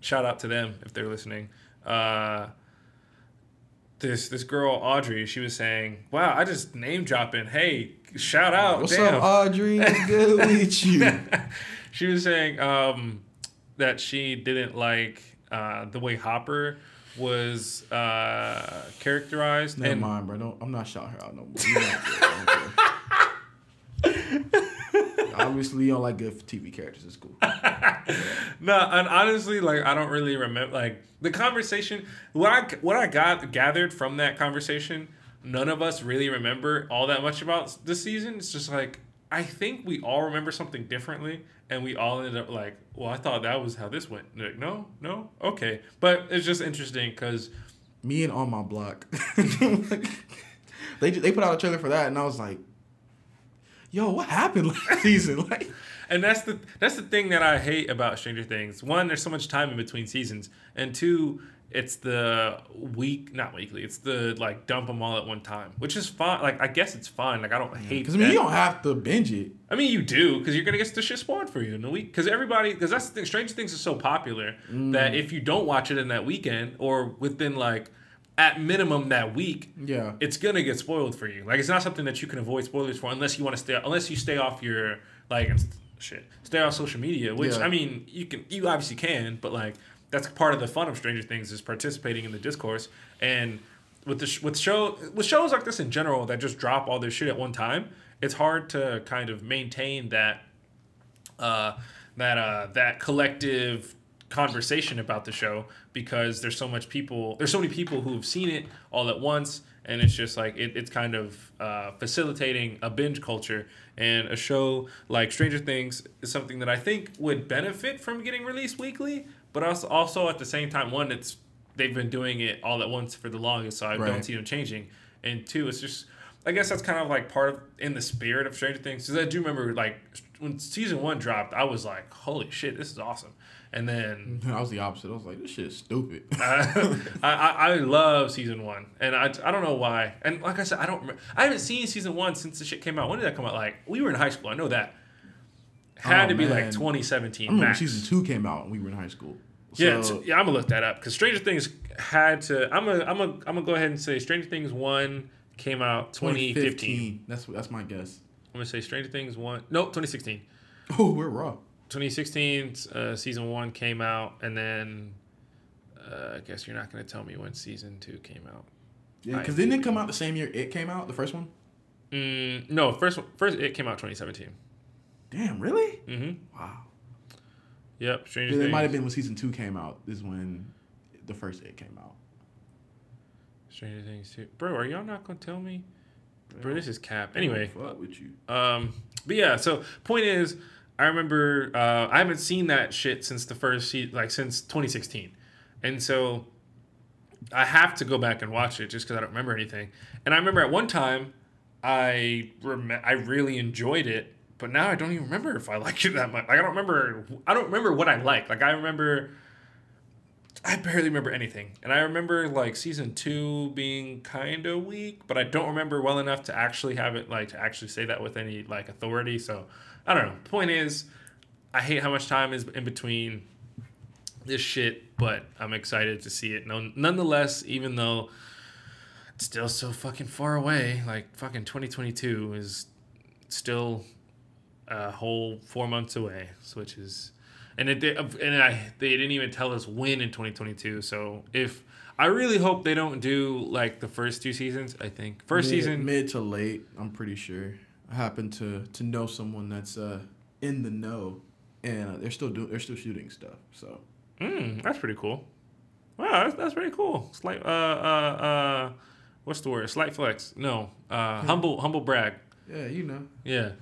shout out to them if they're listening. Uh, this this girl Audrey, she was saying, "Wow, I just name dropping. Hey, shout out, What's damn." up, Audrey? What's good with you? she was saying um, that she didn't like uh, the way Hopper was uh, characterized. Never and mind, bro. Don't, I'm not shouting her out no more. You don't care. I don't care. Obviously, you don't like good TV characters. It's cool. No, and honestly, like I don't really remember like the conversation. What I what I got gathered from that conversation, none of us really remember all that much about the season. It's just like I think we all remember something differently, and we all ended up like, well, I thought that was how this went. Like, no, no, okay, but it's just interesting because Me and on my block. they they put out a trailer for that, and I was like, "Yo, what happened last season?" Like, And that's the that's the thing that I hate about Stranger Things. One, there's so much time in between seasons, and two, it's the week not weekly. It's the like dump them all at one time, which is fine. Like I guess it's fine. Like I don't hate. because I mean, that. you don't have to binge it. I mean, you do because you're gonna get the shit spoiled for you in the week. Because everybody, because that's the thing. Stranger Things is so popular Mm. that if you don't watch it in that weekend or within like at minimum that week, Yeah. it's gonna get spoiled for you. Like it's not something that you can avoid spoilers for unless you want to stay unless you stay off your like shit stay off social media. Which Yeah. I mean, you can you obviously can, but like that's part of the fun of Stranger Things is participating in the discourse and. With the sh- with show with shows like this in general that just drop all their shit at one time, it's hard to kind of maintain that uh, that uh, that collective conversation about the show because there's so much people there's so many people who have seen it all at once and it's just like it, it's kind of uh, facilitating a binge culture and a show like stranger things is something that i think would benefit from getting released weekly but also also at the same time one it's they've been doing it all at once for the longest so i don't see them changing and two it's just I guess that's kind of like part of in the spirit of Stranger Things because I do remember like when season one dropped, I was like, "Holy shit, this is awesome!" and then I was the opposite. I was like, this shit is stupid. I, I I love season one, and I, I don't know why. And like I said, I don't remember, I haven't seen season one since the shit came out. When did that come out? Like we were in high school. I know that. Had Oh, to be man. like 2017. I remember season two came out and we were in high school. Yeah, So- t- yeah, I'm gonna look that up because Stranger Things had to. I'm gonna, I'm gonna, I'm gonna go ahead and say Stranger Things one came out 2015. That's that's my guess. I'm gonna say Stranger Things one. Nope, 2016. Oh, we're raw. 2016 uh, season one came out, and then uh, I guess you're not gonna tell me when season two came out. Yeah, because didn't it come out the same year it came out, the first one? Mm, no, first first it came out 2017. Damn, really? Mm-hmm. Wow. Yep, Stranger Things. it might have been when season two came out. Is when the first it came out. Stranger Things two. Bro, are y'all not gonna tell me? Bro, this is cap. Anyway, fuck with you. Um, but yeah, so point is, I remember uh, I haven't seen that shit since the first se- like since 2016, and so I have to go back and watch it just because I don't remember anything. And I remember at one time, I rem- I really enjoyed it, but now I don't even remember if I liked it that much. Like I don't remember I don't remember what I liked. Like I remember. I barely remember anything. And I remember like season two being kind of weak, but I don't remember well enough to actually have it like to actually say that with any like authority. So I don't know. Point is, I hate how much time is in between this shit, but I'm excited to see it. No, nonetheless, even though it's still so fucking far away, like fucking 2022 is still a whole four months away, which is, and it and I they didn't even tell us when in 2022. So if I really hope they don't do like the first two seasons. I think first mid, season mid to late. I'm pretty sure. I happen to to know someone that's uh in the know, and uh, they're still doing they're still shooting stuff. So Mm, that's pretty cool. Wow, that's, that's pretty cool. Slight, uh, uh, uh, what's the word? Slight flex. No, uh, humble, humble brag. yeah, you know. Yeah.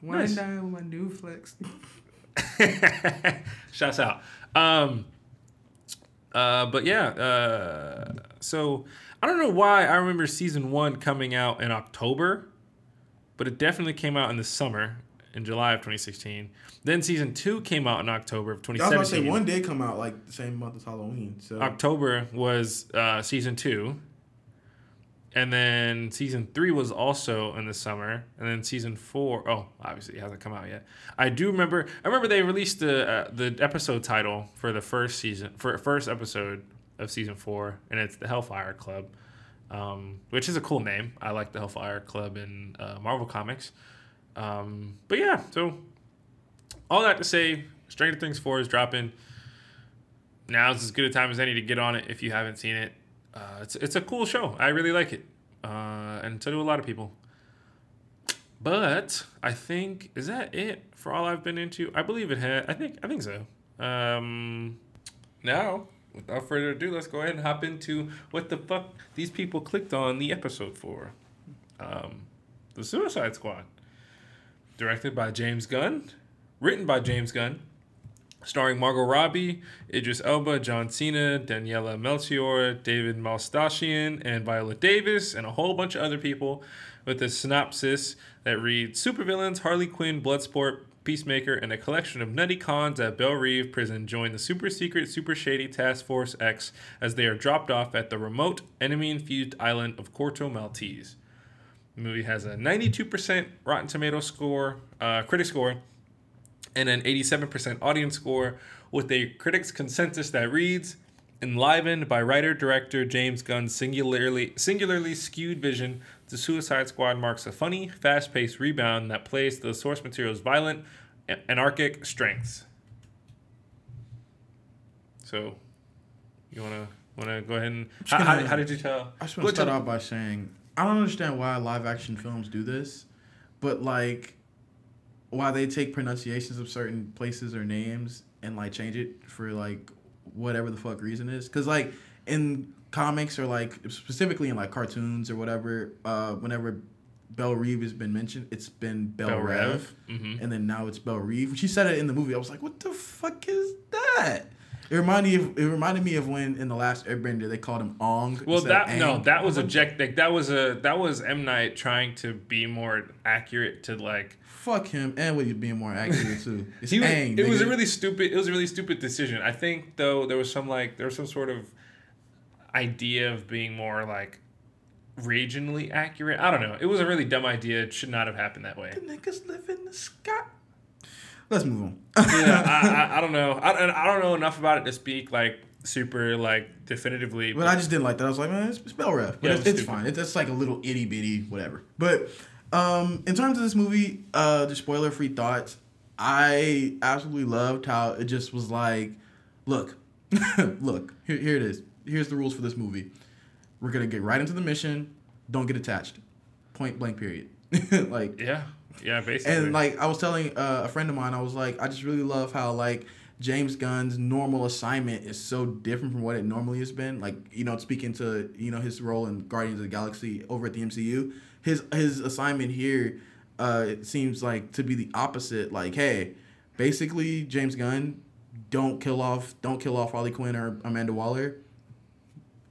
One Nice. down my new flex. Shouts out. Um, uh, but yeah, uh, so I don't know why I remember season one coming out in October, but it definitely came out in the summer in July of 2016. Then season two came out in October of I was about to 2017. say one did come out like the same month as Halloween. So October was uh, season two, and then season three was also in the summer, and then season four oh obviously it hasn't come out yet. I do remember. I remember they released the uh, the episode title for the first season for first episode of season four, and it's the Hellfire Club, um, which is a cool name. I like the Hellfire Club in uh, Marvel Comics. Um, but yeah, so all that to say, Stranger Things four is dropping now's as good a time as any to get on it if you haven't seen it. Uh, it's it's a cool show. I really like it, uh, and so do a lot of people. But I think is that it for all I've been into. I believe it had. I think I think so. Um, now, without further ado, let's go ahead and hop into what the fuck these people clicked on the episode for. Um, the Suicide Squad, directed by James Gunn, written by James Gunn, starring Margot Robbie, Idris Elba, John Cena, Daniela Melchior, David Malstashian, and Viola Davis, and a whole bunch of other people, with a synopsis that reads Supervillains Harley Quinn, Bloodsport, Peacemaker, and a collection of nutty cons at Belle Reve Prison join the super secret, super shady Task Force X as they are dropped off at the remote, enemy infused island of Corto Maltese. The movie has a 92% Rotten Tomato score, uh, critic score, and an 87% audience score, with a critics' consensus that reads Enlivened by writer director James Gunn's singularly, singularly skewed vision, The Suicide Squad marks a funny, fast paced rebound that plays to the source material's violent, anarchic strengths. So, you wanna wanna go ahead and how, how, gonna- how did you tell? I just want to start off by saying I don't understand why live action films do this, but like why they take pronunciations of certain places or names and like change it for like whatever the fuck reason is. Cause like in comics or like specifically in like cartoons or whatever, uh, whenever Belle Reeve has been mentioned, it's been Belle, Belle Rev, Rev. Mhm. and then now it's Belle Reeve. She said it in the movie. I was like, what the fuck is that? It reminded me of, it reminded me of when in the last Airbender they called him Ong. Well, that no, that was a Like, that was a that was M Night trying to be more accurate to like. Fuck him, and with you being more accurate too. It's He was, Aang. it was a really stupid. It was a really stupid decision. I think though there was some like there was some sort of idea of being more like regionally accurate. I don't know. It was a really dumb idea. It should not have happened that way. The niggas live in the sky. Let's move on. yeah, I, I, I don't know. I, I don't know enough about it to speak like super like definitively. But I just didn't like that. I was like, man, it's spell ref. But Yeah, it's, was it's fine. It's, it's like a little itty bitty whatever. But um, in terms of this movie, uh, the spoiler free thoughts, I absolutely loved how it just was like, look, look, here, here it is. Here's the rules for this movie. We're gonna get right into the mission. Don't get attached. Point blank. Period. like yeah, yeah, basically. and like I was telling uh, a friend of mine, I was like, I just really love how like James Gunn's normal assignment is so different from what it normally has been. Like you know, speaking to you know his role in Guardians of the Galaxy over at the MCU, his his assignment here uh, it seems like to be the opposite. Like, hey, basically James Gunn, don't kill off don't kill off Harley Quinn or Amanda Waller.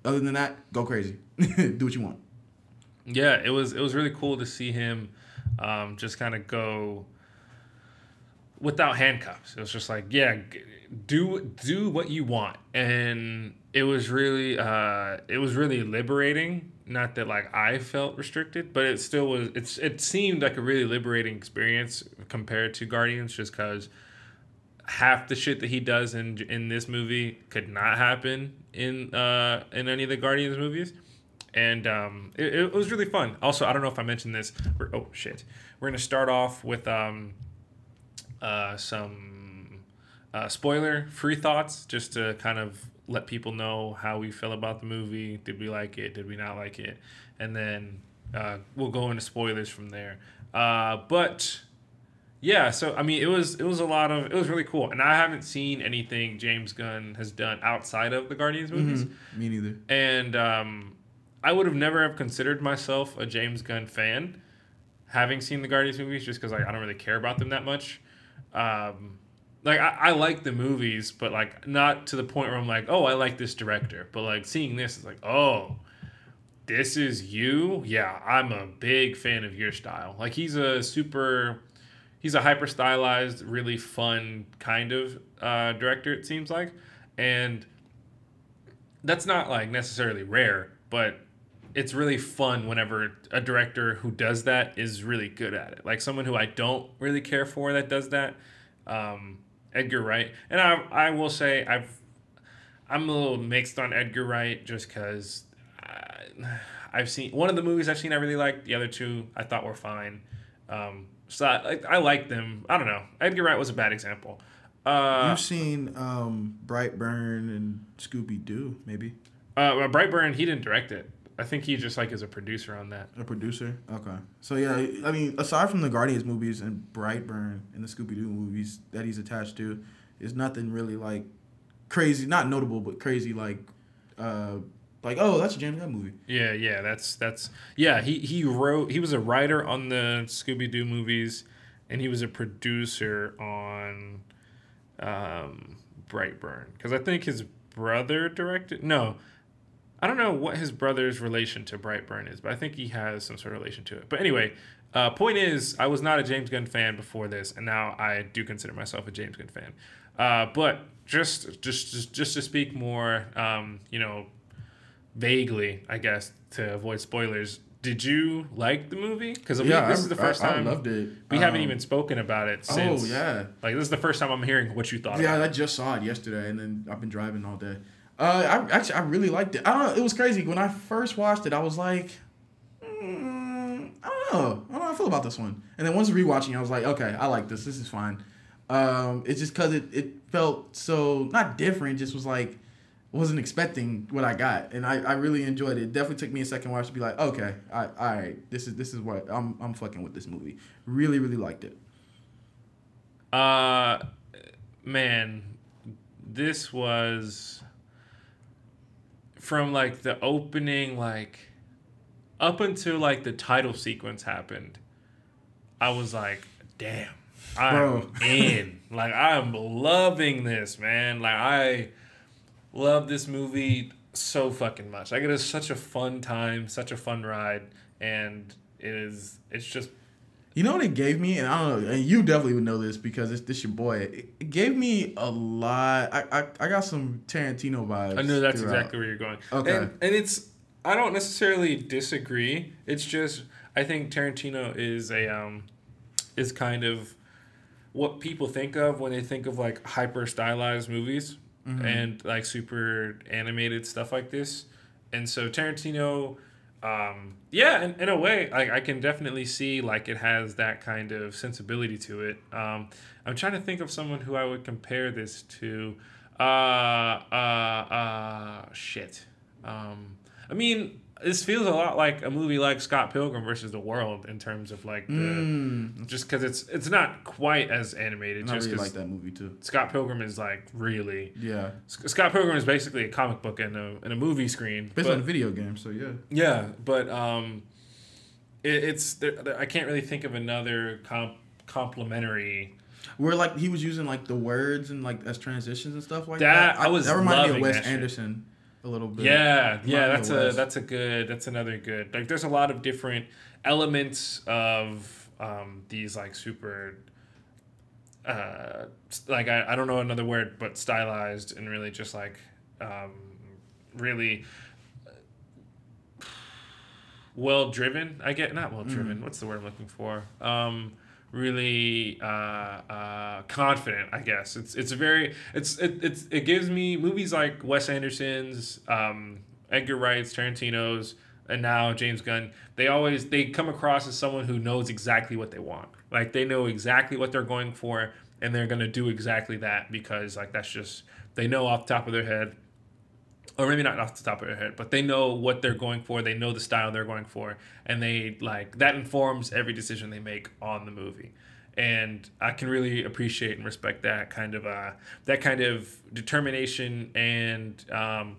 Other than that, go crazy, do what you want. Yeah, it was it was really cool to see him um, just kind of go without handcuffs. It was just like, yeah, do do what you want, and it was really uh, it was really liberating. Not that like I felt restricted, but it still was. It's it seemed like a really liberating experience compared to Guardians, just because half the shit that he does in in this movie could not happen in uh in any of the Guardians movies. And um, it, it was really fun. Also, I don't know if I mentioned this. We're, oh shit, we're gonna start off with um, uh, some uh, spoiler free thoughts, just to kind of let people know how we feel about the movie. Did we like it? Did we not like it? And then uh, we'll go into spoilers from there. Uh, but yeah, so I mean, it was it was a lot of it was really cool, and I haven't seen anything James Gunn has done outside of the Guardians movies, Me neither. and um, I would have never have considered myself a James Gunn fan, having seen the Guardians movies, just because like I don't really care about them that much. Um, like I, I like the movies, but like not to the point where I'm like, oh, I like this director. But like seeing this is like, oh, this is you. Yeah, I'm a big fan of your style. Like he's a super, he's a hyper stylized, really fun kind of uh, director. It seems like, and that's not like necessarily rare, but it's really fun whenever a director who does that is really good at it. Like someone who I don't really care for that does that, um, Edgar Wright. And I, I will say I've, I'm a little mixed on Edgar Wright just because I've seen one of the movies I've seen I really liked. The other two I thought were fine. Um, so I, like, I like them. I don't know. Edgar Wright was a bad example. Uh, You've seen um, Brightburn and Scooby Doo, maybe uh, Brightburn, he didn't direct it. I think he just like is a producer on that. a producer. Okay, so yeah, I mean, aside from the Guardians movies and Brightburn and the Scooby Doo movies that he's attached to, is nothing really like crazy, not notable, but crazy like, uh, like oh, that's a James Gunn movie. Yeah, yeah, that's that's yeah. He he wrote. He was a writer on the Scooby Doo movies, and he was a producer on um, Brightburn. Because I think his brother directed. No, I don't know what his brother's relation to Brightburn is, but I think he has some sort of relation to it. But anyway, uh, point is, I was not a James Gunn fan before this, and now I do consider myself a James Gunn fan. Uh, but just just just just to speak more, um, you know, vaguely, I guess, to avoid spoilers. Did you like the movie? Because Yeah, this I- is the first I- I time loved it. We haven't Um, even spoken about it since. Oh yeah, Like this is the first time I'm hearing what you thought. yeah. I just saw it yesterday, and then I've been driving all day. Uh, I actually I really liked it. I don't know. It was crazy when I first watched it. I was like, mm, I don't know. I don't know how I feel about this one. And then once rewatching, I was like, okay, I like this. This is fine. Um, it's just because it, it felt so not different. Just was like wasn't expecting what I got, and I, I really enjoyed it. it. Definitely took me a second watch to be like, okay, I, all right, this is this is what I'm I'm fucking with this movie. Really really liked it. Uh, man, this was from like the opening, like up until like the title sequence happened. I was like, damn, I'm in. Like I'm loving this, man. Like I, love this movie so fucking much. Like it is such a fun time, such a fun ride, and it is. It's just You know what it gave me, and I don't know, and you definitely would know this because it's this your boy. It, it gave me a lot. I, I I got some Tarantino vibes. I know that's throughout. exactly where you're going. Okay. And, and it's I don't necessarily disagree. It's just I think Tarantino is a um is kind of what people think of when they think of like hyper stylized movies and like super animated stuff like this. And so Tarantino um yeah, in, in a way like I can definitely see like it has that kind of sensibility to it. Um I'm trying to think of someone who I would compare this to uh uh uh shit. Um I mean this feels a lot like a movie like Scott Pilgrim versus the World in terms of like the just because it's it's not quite as animated. I just really like that movie too. Scott Pilgrim is like really Yeah, Scott Pilgrim is basically a comic book and a and a movie screen. based but- on a video game. So yeah. yeah, but um, it, it's there, there- I can't really think of another comp complementary. Where like he was using like the words and like as transitions and stuff like That- that. I was that reminded me of Wes. Anderson a little bit. Yeah, yeah, that's a that's a good that's another good. Like, there's a lot of different elements of um these like super. Uh, like I, I don't know another word, but stylized and really just like, um, really well driven. I get not well driven. What's the word I'm looking for? Um, really uh, uh, confident. I guess it's it's a very it's it, it's it gives me movies like Wes Anderson's, um, Edgar Wright's, Tarantino's, and now James Gunn. They always they come across as someone who knows exactly what they want. Like they know exactly what they're going for, and they're gonna do exactly that because like that's just they know off the top of their head or maybe not off the top of their head, but they know what they're going for. They know the style they're going for, and they like that informs every decision they make on the movie. And I can really appreciate and respect that kind of uh, that kind of determination and um,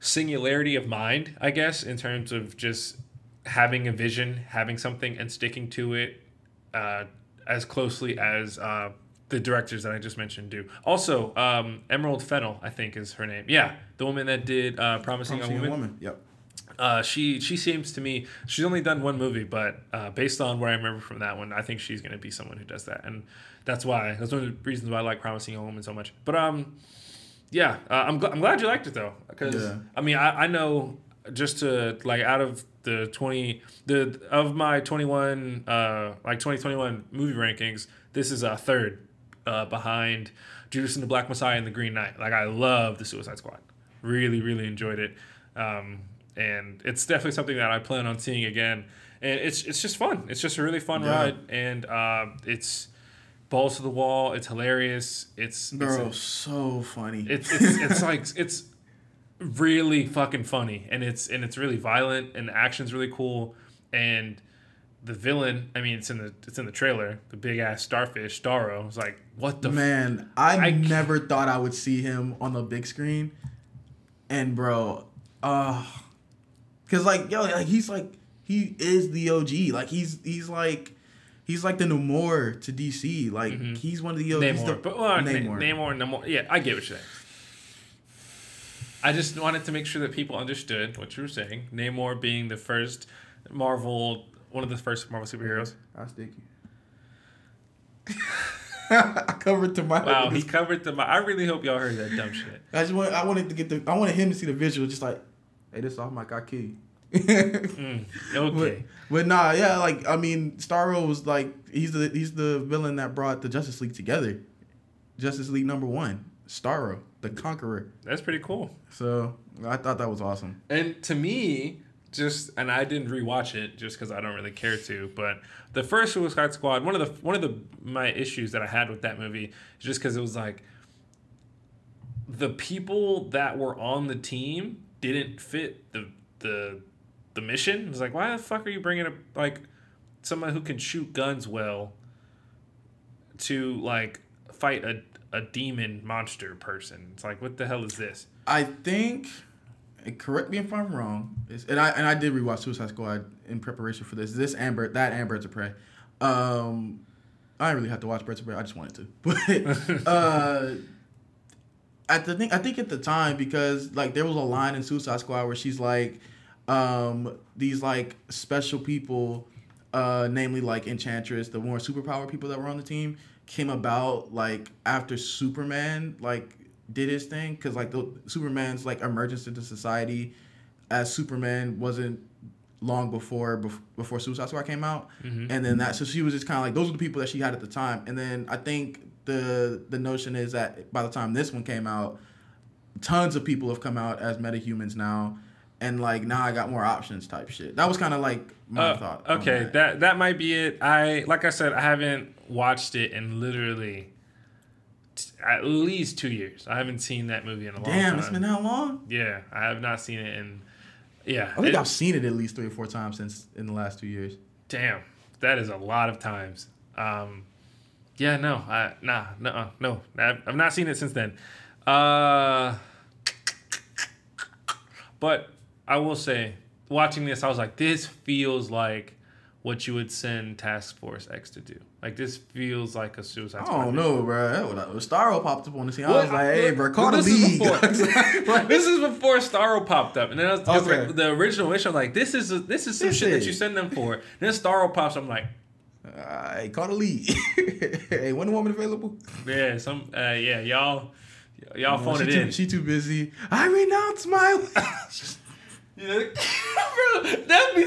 singularity of mind, I guess, in terms of just having a vision, having something, and sticking to it uh, as closely as uh, the directors that I just mentioned do. Also, um, Emerald Fennell, I think, is her name. Yeah, the woman that did uh, Promising, Promising Woman. woman. Yep. Uh, she she seems to me she's only done one movie, but uh, based on what I remember from that one, I think she's going to be someone who does that, and that's why that's one of the reasons why I like Promising Young Woman so much. But um, yeah, uh, I'm gl- I'm glad you liked it though, because Yeah. I mean I, I know just to like out of the twenty the of my twenty one uh like twenty twenty one movie rankings, this is a third uh, behind Judas and the Black Messiah and the Green Knight. Like I love the Suicide Squad, really really enjoyed it, um, and it's definitely something that I plan on seeing again. And it's it's just fun. It's just a really fun Yeah. ride, and uh, it's balls to the wall. It's hilarious. It's it's so funny. it's it's, it's like it's really fucking funny and it's and it's really violent and the action's really cool and the villain i mean it's in the it's in the trailer the big ass starfish starro is like what the Man, I, I c- never thought I would see him on the big screen. And bro, uh cuz like yo, like he's like he is the OG. Like he's he's like he's like the Namor to DC. Like he's one of the OGs. Namor, the, but well. Namor, Namor, Namor. Yeah, I get what you're saying. I just wanted to make sure that people understood what you were saying. Namor being the first Marvel, one of the first Marvel superheroes. I'll stick you. I covered to my Wow, he covered the. I really hope y'all heard that dumb shit. I just want I wanted to get the I wanted him to see the visual just like hey this off mic I kill you. Mm, okay. But, but nah, yeah, like I mean, Starro was like he's the he's the villain that brought the Justice League together. Justice League number one, Starro, the Conqueror. That's pretty cool. So I thought that was awesome. And to me, just and I didn't rewatch it just because I don't really care to. But the first Suicide Squad, one of the one of the my issues that I had with that movie is just because it was like the people that were on the team didn't fit the the the mission. It was like, why the fuck are you bringing a like someone who can shoot guns well to like fight a a demon monster person? It's like, what the hell is this? I think, correct me if I'm wrong, and I and I did rewatch Suicide Squad in preparation for this. This Amber, that Birds of Prey. Um, I didn't really have to watch Birds of Prey. I just wanted to, but uh, at the thing, I think at the time because like there was a line in Suicide Squad where she's like, um, these like special people, uh, namely like Enchantress, the more superpower people that were on the team, came about like after Superman like did his thing because like the Superman's like emergence into society as Superman wasn't long before before Suicide Squad came out, Mhm. and then that so she was just kind of like those are the people that she had at the time, and then I think the the notion is that by the time this one came out, tons of people have come out as metahumans now, and like now I got more options type shit. That was kind of like my Uh, thought. okay, that. that that might be it. I like I said, I haven't watched it in literally t- at least two years. I haven't seen that movie in a long time. Damn, it's been that long. Yeah, I have not seen it in. Yeah, I think it- I've seen it at least three or four times since in the last two years. Damn, that is a lot of times. Um, yeah, no, I nah, no, no, I've, I've not seen it since then. Uh, but I will say, watching this, I was like, this feels like what you would send Task Force X to do. Like this feels like a Suicide I Squad. don't know, bro. When Starro popped up on the scene, I was like, "Hey, bro, but call the this is league." before- this is before Starro popped up, and then I was, 'cause, Okay. like, the original wish. I'm like, this is this is some This shit that you send them for. Then Starro pops. I'm like, Uh, hey, call the league. hey, Wonder Woman available? yeah, some uh, yeah, y'all y'all No, phone she it too, in. She too busy. I renounce my. Yeah. bro, that'd be.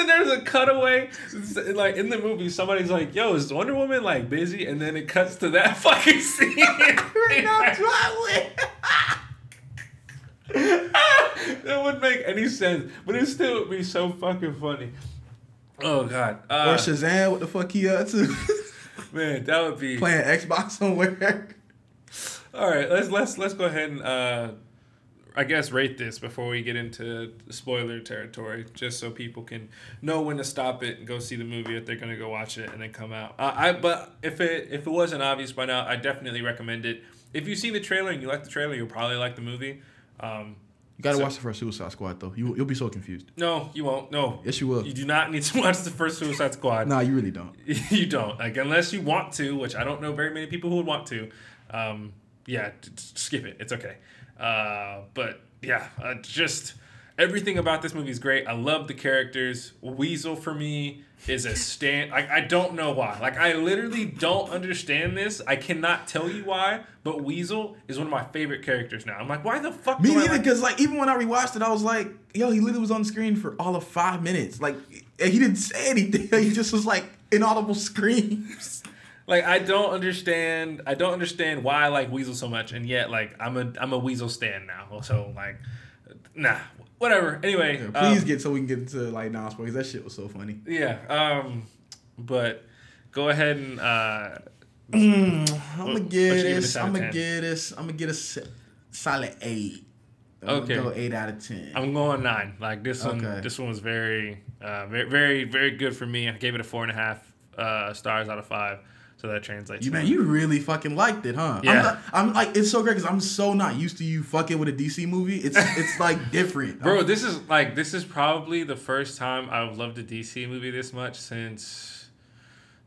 Imagine there's a cutaway, like in the movie, somebody's like, "Yo, is Wonder Woman like busy?" And then it cuts to that fucking scene. that wouldn't make any sense, but it still would be so fucking funny. Oh god, Or uh, Shazam, what the fuck he up to? man, that would be. Playing Xbox somewhere. All right, let's let's let's go ahead and uh, I guess rate this before we get into spoiler territory, just so people can know when to stop it and go see the movie if they're gonna go watch it and then come out. Uh, I but if it if it wasn't obvious by now, I definitely recommend it. If you've seen the trailer and you like the trailer, you'll probably like the movie. Um, You gotta So- watch the first Suicide Squad though. You you'll be so confused. no, you won't. No, Yes, you will. You do not need to watch the first Suicide Squad. Nah, you really don't. you don't like unless you want to, which I don't know very many people who would want to. Um, yeah, skip it. It's okay. Uh, but yeah, uh, just everything about this movie is great. I love the characters. Weasel for me is a stand. Like I don't know why. Like I literally don't understand this. I cannot tell you why. But Weasel is one of my favorite characters now. I'm like, why the fuck? Me neither, like- because like even when I rewatched it, I was like, yo, he literally was on screen for all of five minutes. Like he didn't say anything. He just was like inaudible screams. Like I don't understand. I don't understand why I like Weasel so much, and yet like I'm a I'm a Weasel stan now. So like, nah, whatever. Anyway, Yeah, please um, get so we can get into like non spoilers. That shit was so funny. yeah. Um, but go ahead and uh, I'm gonna get this. I'm gonna get this. I'm gonna get a solid eight. I'm Okay. go eight out of ten. I'm going nine. Like this one. Okay. This one was very, uh, very, very, very good for me. I gave it a four and a half uh, stars out of five. So that translates. You to- man, you really fucking liked it, huh? Yeah. I'm, not- I'm like, it's so great because I'm so not used to you fucking with a DC movie. It's it's like different, Bro, this is like this is probably the first time I've loved a DC movie this much since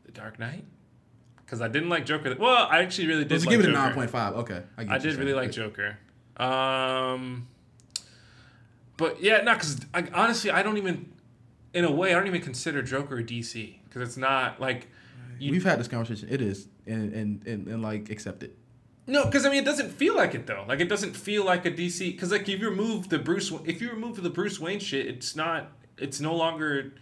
The Dark Knight. Because I didn't like Joker. Well, I actually really did. Let's like give it a nine point five. Okay, get I did really saying. like Joker. Um, but yeah, no, because I, honestly, I don't even, in a way, I don't even consider Joker a DC because it's not like. You, We've had this conversation. It is, and and and, and like accept it. No, because I mean, it doesn't feel like it though. Like it doesn't feel like a DC. Because like if you remove the Bruce, if you remove the Bruce Wayne shit, it's not. It's no longer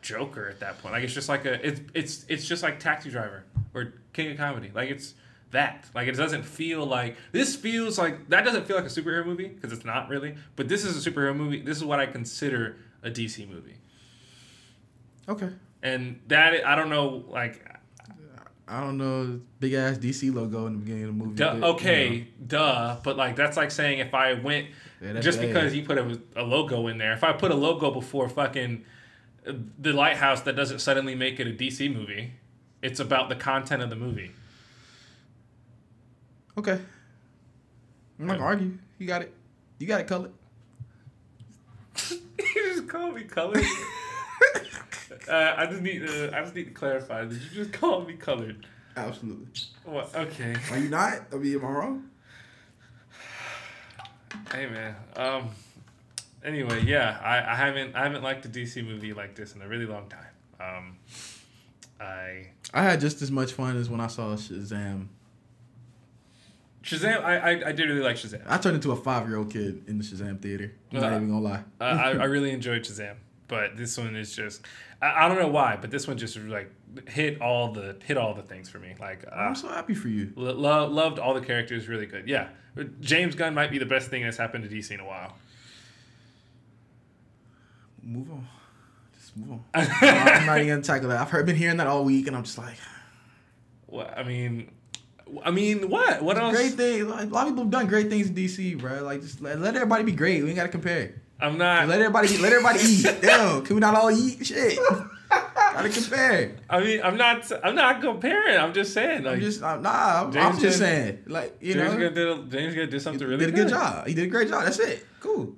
Joker at that point. Like it's just like a. It's it's it's just like Taxi Driver or King of Comedy. Like it's that. Like it doesn't feel like this feels like that doesn't feel like a superhero movie because it's not really. But this is a superhero movie. This is what I consider a DC movie. Okay. And that I don't know like I don't know, big ass DC logo in the beginning of the movie. Duh, but, you okay, know. duh. But like that's like saying if I went Yeah, just yeah, because you put a, a logo in there. If I put a logo before fucking the lighthouse, that doesn't suddenly make it a DC movie. It's about the content of the movie. Okay. I'm not gonna argue. You got it. You got it color. you just call me colored. uh, I just need to. I just need to clarify. Did you just call me colored? Absolutely. What? Okay. Are you not? I mean, am I wrong? Hey man. Um. Anyway, yeah, I, I haven't I haven't liked a DC movie like this in a really long time. Um. I I had just as much fun as when I saw Shazam. Shazam. I I, I did really like Shazam. I turned into a five year old kid in the Shazam theater. I'm not Uh, even gonna lie. I, I I really enjoyed Shazam, but this one is just I, I don't know why, but this one just like hit all the hit all the things for me. Like uh, I'm so happy for you. lo- lo- loved all the characters, really good. Yeah, James Gunn might be the best thing that's happened to DC in a while. Move on. Just move on. I'm not even gonna tackle that. I've heard, been hearing that all week, and I'm just like, What I mean, I mean, what? What else? great thing. A lot of people have done great things in DC, bro. Like, just let, let everybody be great. We ain't gotta compare. I'm not. Let everybody let everybody eat. Damn, can we not all eat? Shit. gotta compare. I mean, I'm not. I'm not comparing. I'm just saying. Like, I'm just uh, nah. I'm, I'm just saying, like you James know, did. A, James Gunn did something really did a good job. He did a great job. That's it. Cool.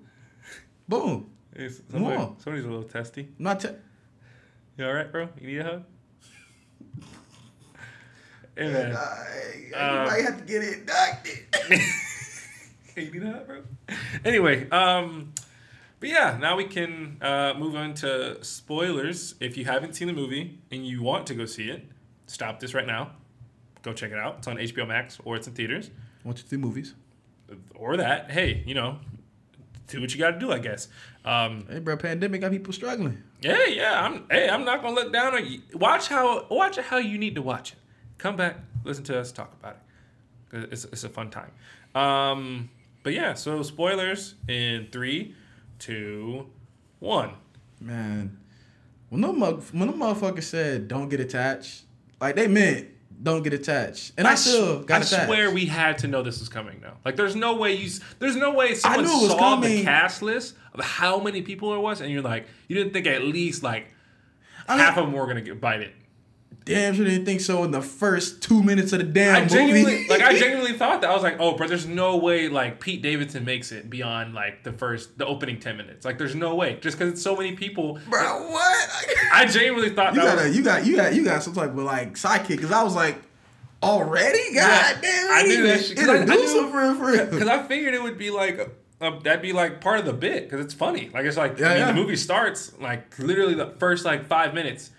Boom. Hey, somebody- More. somebody's a little testy. I'm not. Te- You all right, bro? You need a hug? Hey man. I might have to get it inducted. you need a hug, bro? Anyway, um, but yeah, now we can uh, move on to spoilers. If you haven't seen the movie and you want to go see it, stop this right now. Go check it out. It's on HBO Max or it's in theaters. Want you to see movies? Or that. Hey, you know, do what you got to do, I guess. Um, Hey, bro, pandemic got people struggling. Yeah, yeah. I'm. Hey, I'm not gonna look down on you. Watch how watch how you need to watch it. Come back, listen to us talk about it. It's it's a fun time. Um, but yeah. So spoilers in three, two, one. Man, when the mug, when the motherfucker said don't get attached, like they meant don't get attached, and I, still got I attached. swear we had to know this was coming now. Like, there's no way you. There's no way someone knew it was saw the cast list of how many people there was, and you're like, you didn't think at least like I mean- half of them were gonna get bite it. Damn sure didn't think so in the first two minutes of the damn I movie. genuinely, like, I genuinely thought that I was like, oh, bro, there's no way like Pete Davidson makes it beyond like the first, the opening ten minutes. Like, there's no way, just because it's so many people. bro, what? I genuinely thought you that got was. a, you got you got you got some type of like sidekick because I was like, already, god Yeah, damn, I knew that shit, 'cause I- I knew- him for real. Because I figured it would be like, uh, that'd be like part of the bit because it's funny. Like it's like Yeah, I mean, yeah. the movie starts like literally the first like five minutes,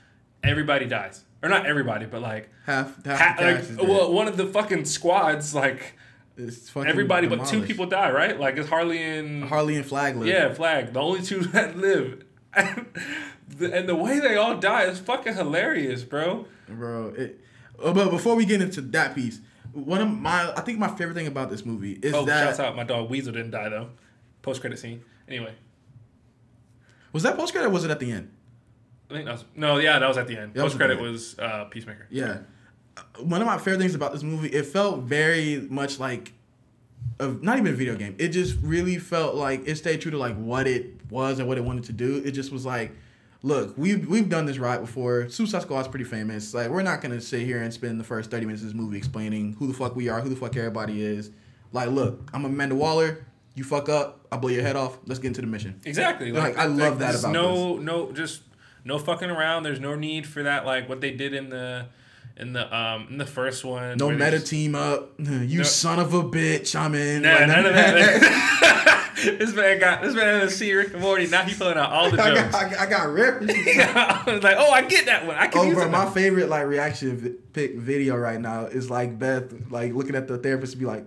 everybody dies, or not everybody, but like. half half Ha- like, well, one of the fucking squads, like everybody but two people die, right? Like it's Harley and Harley and Flag live. Yeah, Flag. The only two that live. The- and the way they all die is fucking hilarious, bro. bro. It, oh, but before we get into that piece, one of my I think my favorite thing about this movie is Oh, that shouts out. My dog Weasel didn't die, though. Post credit scene. Anyway. was that post credit or was it at the end? I think that was. No, yeah, that was at the end. That Post credit at the end. was uh, Peacemaker. Yeah. Uh, One of my favorite things about this movie, it felt very much like a, not even a video game. It just really felt like it stayed true to like what it was and what it wanted to do. It just was like, look, we've we've done this right before. Suicide Squad's pretty famous. Like we're not gonna sit here and spend the first thirty minutes of this movie explaining who the fuck we are, who the fuck everybody is. Like, look, I'm Amanda Waller. You fuck up, I blow your head off. Let's get into the mission. Exactly. Like, I love that about no, no, just no fucking around. There's no need for that. Like what they did in the, in the um, in the first one. No meta team up. You No- son of a bitch. I'm in. Nah, Like, none of that. this man got this man in to see Rick and Morty. Now he pulling out all the I jokes. got, I got, I got references. I was like, oh, I get that one. I can Oh, use bro, my favorite like reaction vi- pic video right now is like Beth like looking at the therapist and be like,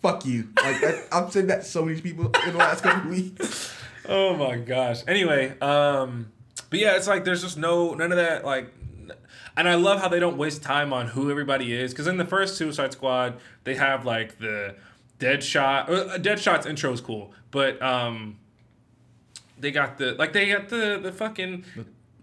"Fuck you." Like that, I've said that to so many people in the last couple weeks. Oh my gosh. Anyway, um, but yeah, it's like there's just no none of that like. And I love how they don't waste time on who everybody is because in the first Suicide Squad they have like the Deadshot. Uh, Deadshot's intro is cool, but um, they got the like they got the the fucking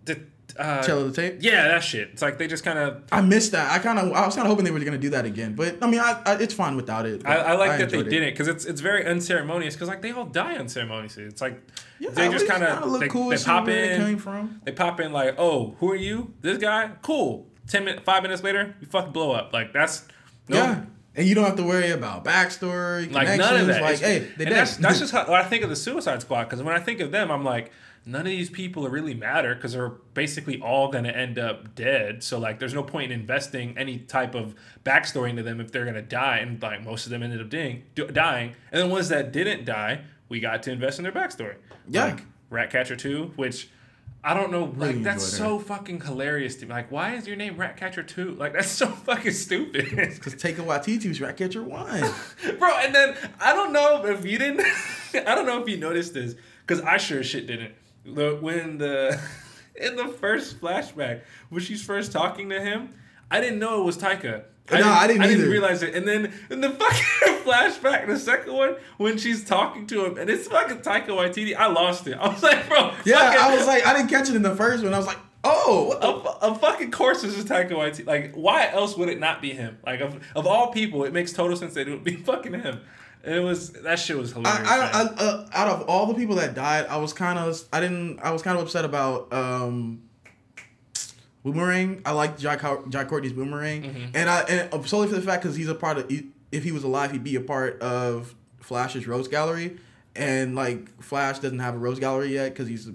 the uh, Tell the tape. yeah that shit. It's like they just kind of I missed that. I kind of I was kind of hoping they were gonna do that again, but I mean, I, I it's fine without it. I, I like that they enjoyed it. didn't because it's it's very unceremonious because like they all die unceremoniously. It's like Yeah, they just kind look they, cool they pop in. They pop in like, oh, who are you? This guy? Cool. Ten minutes, five minutes later, you fucking blow up. Like that's no, Yeah. And you don't have to worry about backstory, Like none of that. Like, It's- hey, they and that's that's just how I think of the Suicide Squad. Because when I think of them, I'm like, none of these people really matter because they're basically all going to end up dead. So like, there's no point in investing any type of backstory into them if they're going to die. And like most of them ended up dying, dying. And then ones that didn't die, we got to invest in their backstory. Yeah. Like Ratcatcher Two, which. I don't know. Like Really that's enjoyed so fucking hilarious to me. Like, why is your name Ratcatcher Two? Like, that's so fucking stupid. Because Taika Waititi's Ratcatcher one. bro. And then I don't know if you didn't. I don't know if you noticed this because I sure as shit didn't. The when the in the first flashback when she's first talking to him, I didn't know it was Taika. No, didn't, I didn't I didn't realize it. And then in the fucking flashback, the second one, when she's talking to him, and it's fucking Taika Waititi, I lost it. I was like, bro, yeah, fucking- I was like, I didn't catch it in the first one. I was like, oh, what the a, a fucking course is Taika Waititi. Like, why else would it not be him? Like, of, of all people, it makes total sense that it would be fucking him. It was that shit was hilarious. I, I. I, uh, out of all the people that died, I was kind of, I didn't, I was kind of upset about um, Boomerang. I like Jai Jai Courtney's Boomerang, Mm-hmm. and I and uh, solely for the fact because he's a part of. He, if he was alive, he'd be a part of Flash's Rogues Gallery, and like Flash doesn't have a Rogues Gallery yet because he's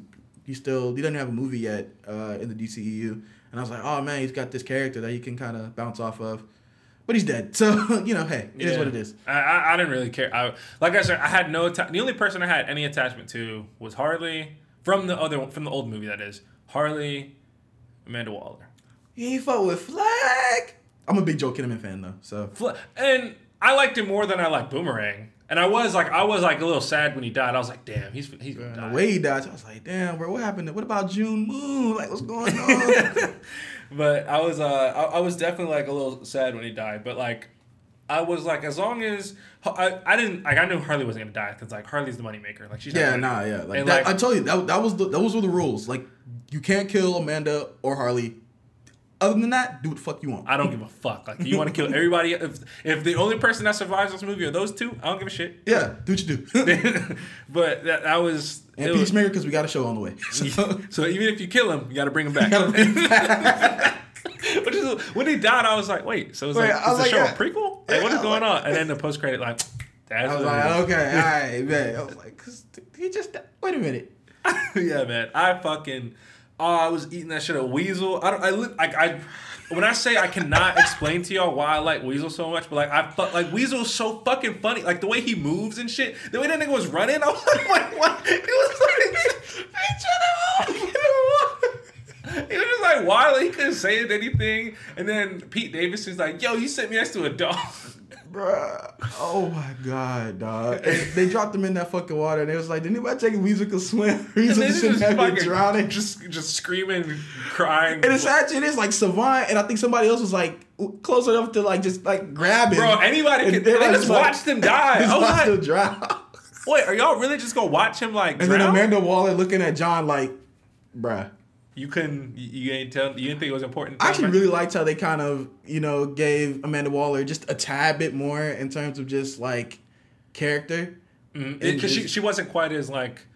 he's still he doesn't have a movie yet uh, in the DCEU, and I was like, oh man, he's got this character that he can kind of bounce off of. But he's dead, so you know, hey, it is Yeah. what it is. I, I, I didn't really care. I, like I said, I had no. atta- the only person I had any attachment to was Harley from the other from the old movie. That is Harley, Amanda Waller. He fought with Flag. I'm a big Joel Kinnaman fan though, so Fl- And I liked him more than I liked Boomerang. And I was like, I was like a little sad when he died. I was like, damn, he's he's gonna die. the way he died, I was like, damn, bro, what happened? What about June Moon? Like, what's going on? But I was uh I, I was definitely like a little sad when he died. But like I was like as long as I, I didn't like I knew Harley wasn't gonna die because like Harley's the moneymaker. Like she's not yeah, nah, yeah. Like, And, that, like- I told you that, that was the, those were the rules. Like, you can't kill Amanda or Harley. Other than that, do what the fuck you want. I don't give a fuck. Like you want to kill everybody. If if the only person that survives this movie are those two, I don't give a shit. yeah, do what you do. but that, that was and it Peacemaker, because we got a show on the way. So, So even if you kill him, you got to bring him back. bring Which is when he died, I was like, wait, so Wait, like, I is was the like, show yeah. a prequel? Like, Yeah, what I is going like- on? And then the post credit, like, that's I was like, okay, all right, man. I was like, 'cause he just wait a minute. yeah, man. I fucking oh, I was eating that shit a weasel. I don't. I li- like I. When I say I cannot explain to y'all why I like Weasel so much, but like I fu- like Weasel's so fucking funny. Like the way he moves and shit. The way that nigga was running, I was like, what? what? He was like, trying to He was just like wild. He couldn't say anything. And then Pete Davidson's like, "Yo, you sit me next to a dog." Bruh. Oh my god, dog. They dropped him in that fucking water and it was like, did anybody take a could swim? And just fucking drowning. just just screaming, crying. And it's actually it is like Savant, and I think somebody else was like close enough to like just like grab him. Bro, anybody can. they They was just like- watched him die. Just was watched like, drown. wait, are y'all really just gonna watch him like And then? Amanda Waller looking at John like, bruh. You couldn't. You, ain't tell. You didn't think it was important. I actually really liked how they kind of, you know, gave Amanda Waller just a tad bit more in terms of just like character. because she she wasn't quite as like.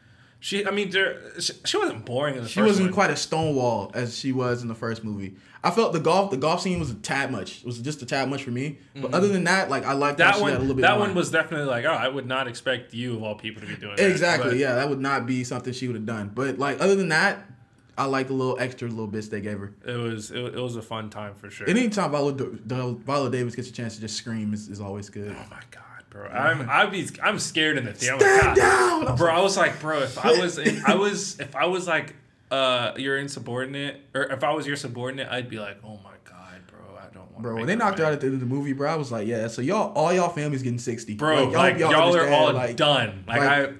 She, I mean, she, she wasn't boring in the She first wasn't one. quite as stonewall as she was in the first movie. I felt the golf the golf scene was a tad much. It was just a tad much for me. But other than that, like I liked Mm-hmm. that she had a little one. bit That more. one was definitely like, oh, I would not expect you of all people to be doing that. Exactly, But yeah, that would not be something she would have done. But like other than that, I like the little extra little bits they gave her. It was it, it was a fun time for sure. Anytime Viola, Viola Davis gets a chance to just scream is, is always good. Oh my god, bro! I'm I'd be I'm scared in the theater. Stand like, down! I bro. I was like, bro, if I was I was if I was like uh your insubordinate or if I was your subordinate, I'd be like, oh my god, bro, I don't want. Bro, when they knocked her out at the end of the movie, bro, I was like, yeah. So y'all, all y'all families getting sixty, bro, like, y'all, are understand, all like- done. Like, like, I.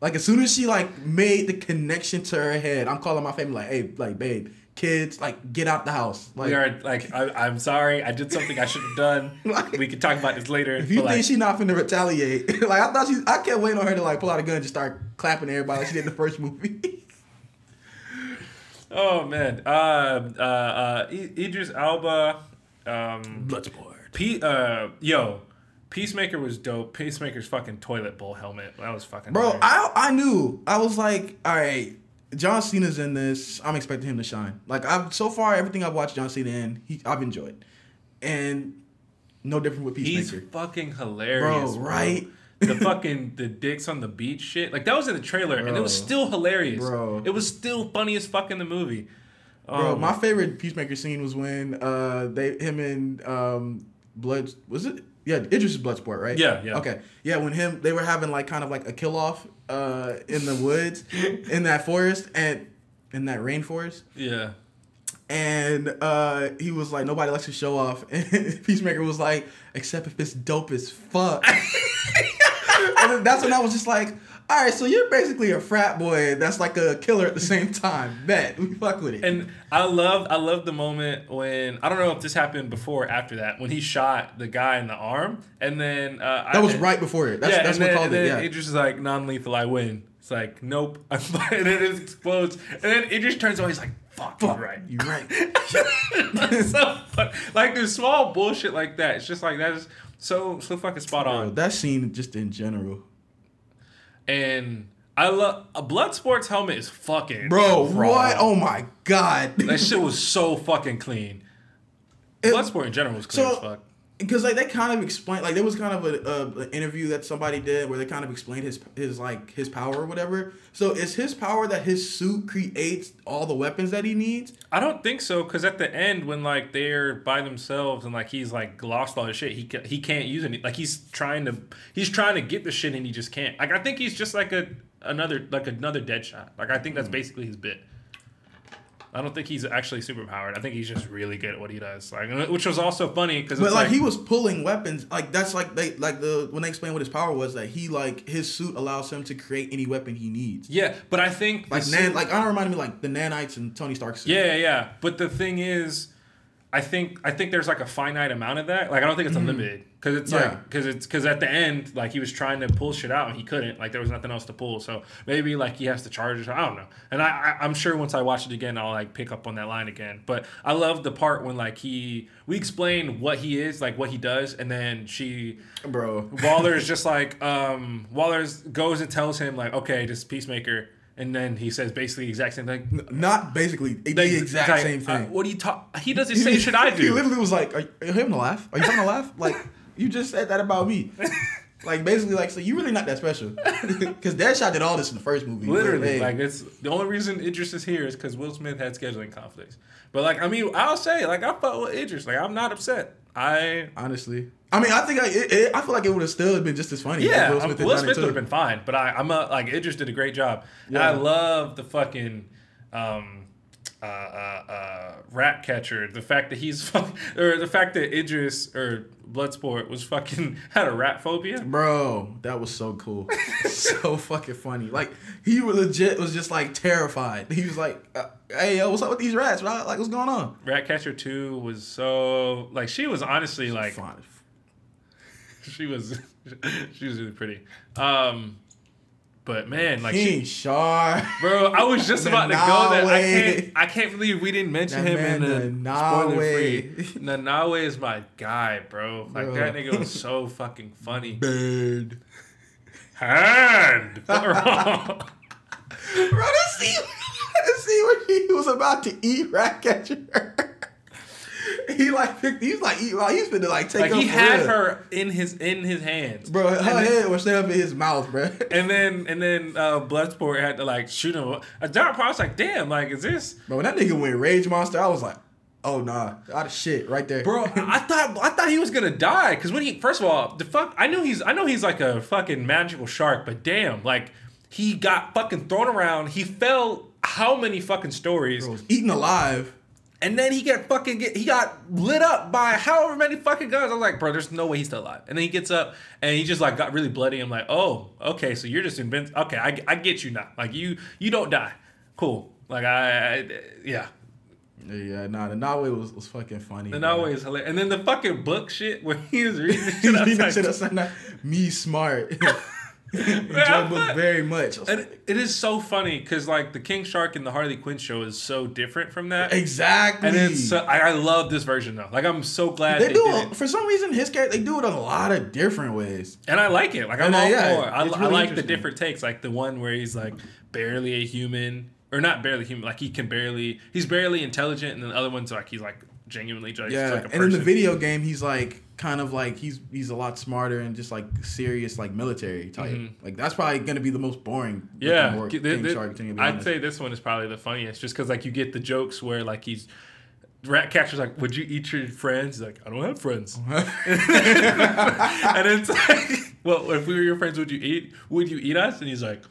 Like as soon as she like made the connection to her head, I'm calling my family like, hey, like, babe, kids, like, get out the house. Like, We are like I, I'm sorry. I did something I should have done. Like- we could talk about this later. if you but, think like, she not finna retaliate, like I thought she, I kept waiting on her to like pull out a gun and just start clapping everybody like she did in the first movie. oh man, uh, uh, uh, Idris Elba, um, Bloodsport. P, uh, yo, Peacemaker was dope. Peacemaker's fucking toilet bowl helmet. That was fucking. Bro, hilarious. I I knew. I was like, all right, John Cena's in this. I'm expecting him to shine. Like I've so far everything I've watched John Cena in, he I've enjoyed. And No different with Peacemaker. He's fucking hilarious, Bro, right? the fucking the dicks on the beach shit. Like that was in the trailer, and it was still hilarious. Bro. it was still funny as fuck in the movie. Bro, Um, my favorite Peacemaker scene was when uh they him and um Blood was it yeah Idris is Bloodsport right? Yeah, yeah. okay. Yeah when him they were having like kind of like a kill off uh in the woods in that forest and in that rainforest. Yeah. and uh he was like nobody likes to show off. And Peacemaker was like except if it's dope as fuck. And that's when I was just like all right so you're basically a frat boy that's like a killer at the same time bet we fuck with it And I love I love the moment when I don't know if this happened before or after that when he shot the guy in the arm and then uh, that I, was right before it that's yeah, that's what then, called and it then yeah Idris is like non-lethal. I win. It's like nope. and then it explodes. And then Idris turns on. He's like fuck. You're right. you right so. Like there's small bullshit like that. It's just like that is so so fucking spot Bro, on. that scene just in general. And I love a Bloodsport's helmet is fucking Bro, raw. what? Oh my god. That shit was so fucking clean. Bloodsport in general was clean as fuck. Because like they kind of explained like there was kind of a, a, an interview that somebody did where they kind of explained his his like his power or whatever. So is his power that his suit creates all the weapons that he needs? I don't think so, because at the end, when like they're by themselves and like he's like lost all his shit, he he can't use any. Like he's trying to he's trying to get the shit and he just can't. Like I think he's just like a another like another dead shot. Like I think that's mm. basically his bit. I don't think he's actually super powered. I think he's just really good at what he does. Like which was also funny because But like, like, he was pulling weapons, like that's like they like the when they explain what his power was that he like his suit allows him to create any weapon he needs. yeah. But I think Like suit- nan, like I don't remind me like the nanites and Tony Stark's suit. Yeah, yeah, yeah. But the thing is, I think I think there's like a finite amount of that. Like I don't think it's unlimited because it's Mm-hmm. Yeah. like because it's because at the end like he was trying to pull shit out and he couldn't. Like there was nothing else to pull. So maybe like he has to charge it. I don't know. And I, I I'm sure once I watch it again I'll like pick up on that line again. But I love the part when like he we explain what he is like what he does and then she bro. Waller is just like um Waller goes and tells him like okay this peacemaker. And then he says basically the exact same thing. Not basically the Like, exact like, same uh, thing. what do you talk? He does the same shit I do. He literally was like, "Are you, are you having a laugh? Are you having a laugh? Like you just said that about me." Like basically, like so you really not that special because Deadshot did all this in the first movie. Literally, Hey, like it's the only reason Idris is here is because Will Smith had scheduling conflicts. But like, I mean, I'll say like I fought with Idris. Like I'm not upset. I honestly, I mean, I think I, it, it, I feel like it would have still been just as funny. yeah, Will Smith, Will Smith would have been fine. But I, I'm a, like it just did a great job. And Yeah. I love the fucking um, uh, uh, uh, rat catcher. The fact that he's or the fact that Idris or Bloodsport was fucking had a rat phobia. Bro, that was so cool, so fucking funny. Like he was legit was just like terrified. He was like, uh, "Hey, yo, what's up with these rats? Bro? Like, what's going on?" Ratcatcher 2 was so like she was honestly like she was she was really pretty. Um but man, like King she Shar, Bro, I was just about to go there. I can't I can't believe we didn't mention That him in the Nanaue. spoiler free. Nanaue is my guy, bro. Like Bro. that nigga was so fucking funny. bird. Hand. Bro, that scene, that scene where he was about to eat Ratcatcher. he like picked, he was like, eat, like, he was finna like take like he had real. her in his in his hands. Bro, her And then- head was straight up in his mouth, bro. And then and then uh, Bloodsport had to like shoot him. A dark part I was like, damn, like is this Bro, when that nigga went Rage Monster, I was like, oh nah, out of shit right there. Bro, I thought I thought he was gonna die because when he first of all the fuck I knew he's I know he's like a fucking magical shark, but damn, like he got fucking thrown around. He fell how many fucking stories, Bro was eaten alive. And then he get fucking get he got lit up by however many fucking guns. I was like, bro, there's no way he's still alive. And then he gets up and he just like got really bloody. I'm like, oh, okay, so you're just invincible. Okay, I, I get you now. Like you you don't die. Cool. Like I, I yeah. Yeah, nah, the Nawe was, was fucking funny. And bro. always hilarious. And then the fucking book shit when he was reading the shit. I was like, shit. Me smart. Enjoy the book very much. And like, it- it is so funny because like the King Shark and the Harley Quinn show is so different from that. exactly. And it's so, I, I love this version though. Like I'm so glad they they, do it. for some reason his character they do it a lot of different ways. and I like it. Like I'm And, uh, all yeah, for. it. I, it's I like the different takes. Like the one where he's like barely a human, or not barely human. Like he can barely, he's barely intelligent, and then the other one's like he's like genuinely just Yeah, like a and in the video game, he's like kind of like he's he's a lot smarter and just like serious like military type. Like that's probably gonna be the most boring. Mm-hmm. Yeah, looking th- thing, Shark I'd say this one is probably the funniest, just because like you get the jokes where like he's Ratcatcher's like, "Would you eat your friends?" He's like, "I don't have friends," and it's like, "Well, if we were your friends, would you eat? Would you eat us?" And he's like,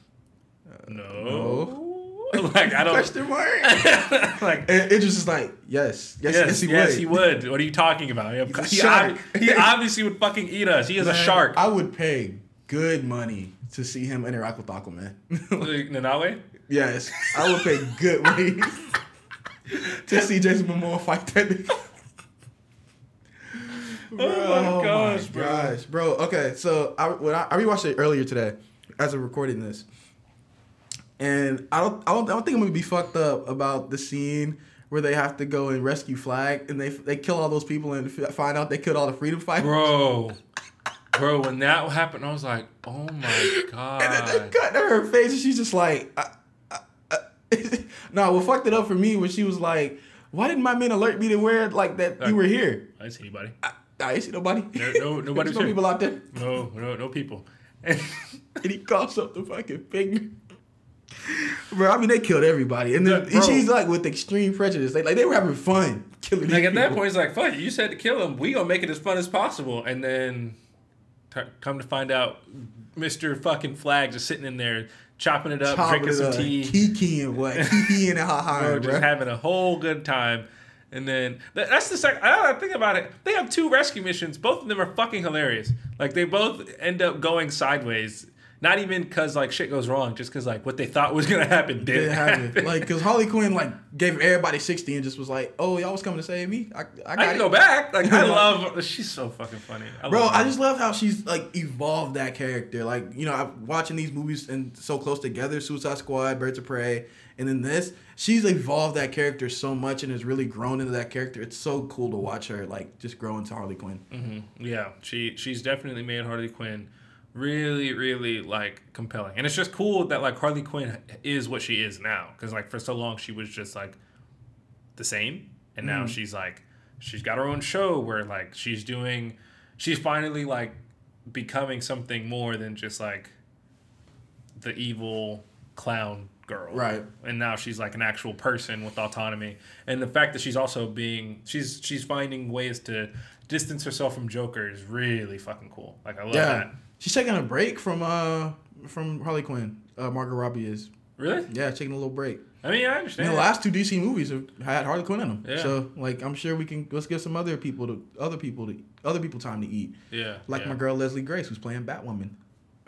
"No." like I don't. question mark. like and it just is like yes, yes, yes, yes, he yes, would. he would. What are you talking about? He, a he, shark. ob- he obviously would fucking eat us. He is a shark. I would pay good money to see him interact with Aquaman. Like, Nanaue? yes, I would pay good money to see Jason Momoa fight that nigga. Oh, oh my gosh, bro. gosh, bro. Okay, so I when I, I rewatched it earlier today as of recording this, and I don't I don't I don't think I'm gonna be fucked up about the scene where they have to go and rescue Flag and they they kill all those people and find out they killed all the freedom fighters. Bro. Bro, when that happened, I was like, oh my god. And then they cut to her face and she's just like, no, what fucked it up for me was she was like, why didn't my men alert me to where like that you were here? I didn't see anybody. I, I ain't see nobody. No, no, nobody There's no here. people out there. No, no, no people. And he calls up the fucking finger. Bro, I mean they killed everybody, and then Yeah, she's like with extreme prejudice. They like they were having fun killing. like at that point, it's like, fuck, you said to kill him. We gonna make it as fun as possible. And then t- come to find out, Mr. fucking Flag just sitting in there chopping it up, Chopping drinking it some up, tea. kikiing what, kikiing and ha ha, bro, bro. just having a whole good time. And then that's the second. I think about it. They have two rescue missions. Both of them are fucking hilarious. Like they both end up going sideways. Not even because like shit goes wrong, just because like what they thought was gonna happen didn't Didn't happen. happen. Like, cause Harley Quinn like gave everybody sixty and just was like, "Oh, y'all was coming to save me. I, I, got I can it." go back. Like I love. She's so fucking funny, I Bro, I just love how she's like evolved that character. Like, you know, I'm watching these movies and so close together, Suicide Squad, Birds of Prey, and then this, she's evolved that character so much and has really grown into that character. It's so cool to watch her like just grow into Harley Quinn. Mm-hmm. Yeah, she she's definitely made Harley Quinn really really like compelling, and it's just cool that like Harley Quinn is what she is now. Because like for so long she was just like the same, and now mm. she's like she's got her own show where like she's doing, she's finally like becoming something more than just like the evil clown girl. Right. And now she's like an actual person with autonomy. And the fact that she's also being she's she's finding ways to distance herself from Joker is really fucking cool. Like I love Yeah, that. She's taking a break from uh from Harley Quinn. Uh, Margot Robbie is. Really? Yeah, taking a little break. I mean, I And understand. the last two DC movies have had Harley Quinn in them. Yeah. So like, I'm sure we can let's give some other people to other people to other people time to eat. yeah. Like yeah. my girl Leslie Grace, who's playing Batwoman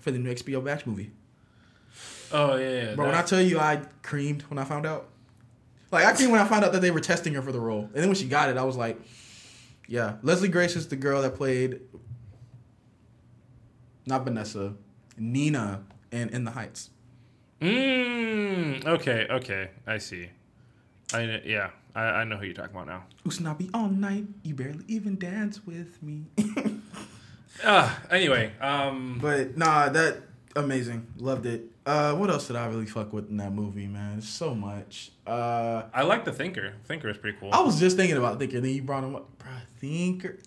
for the new HBO Max movie. Oh yeah. yeah Bro, when I tell you I creamed when I found out. Like I creamed when I found out that they were testing her for the role. And then when she got it, I was like, yeah. Leslie Grace is the girl that played not Vanessa, Nina and In the Heights. Mm, okay, okay. I see. I yeah. I, I know who you're talking about now. Usnavi all night, you barely even dance with me. Uh, anyway, um, but nah, that amazing. Loved it. Uh what else did I really fuck with in that movie, man? So much. Uh I like the Thinker. Thinker is pretty cool. I was just thinking about Thinker, then you brought him up. Bruh, Thinker.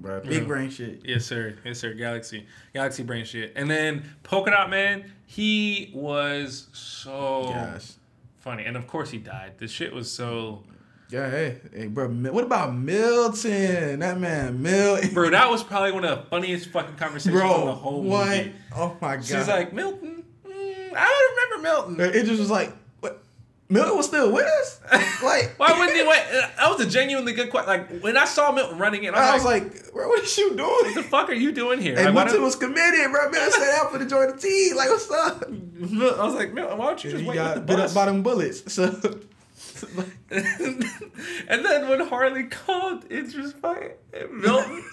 Bruh, big Yeah. brain shit. Yes, sir. Yes, sir. Galaxy, Galaxy Brain shit. And then Polka Dot Man, he was so Yes. funny, and of course he died. The shit was so. Yeah, hey, hey, bro. What about Milton? That man, Milton. Bro, that was probably one of the funniest fucking conversations in the whole what? movie. Oh my god. She's like Milton. Mm, I don't remember Milton. it just was like, what? Milton was still with us. Like, Why wouldn't he? Wait, that was a genuinely good question. Like when I saw Milton running in, I was, I was like, like, bro, what is you doing? "What the fuck are you doing here?" And Like, Milton was committed, bro. Man, set out for to join the team. Like, what's up? I was like, Milton, why don't you just He wait with the got bit bus? up by them bullets. So, and then when Harley called, it's just fucking Milton.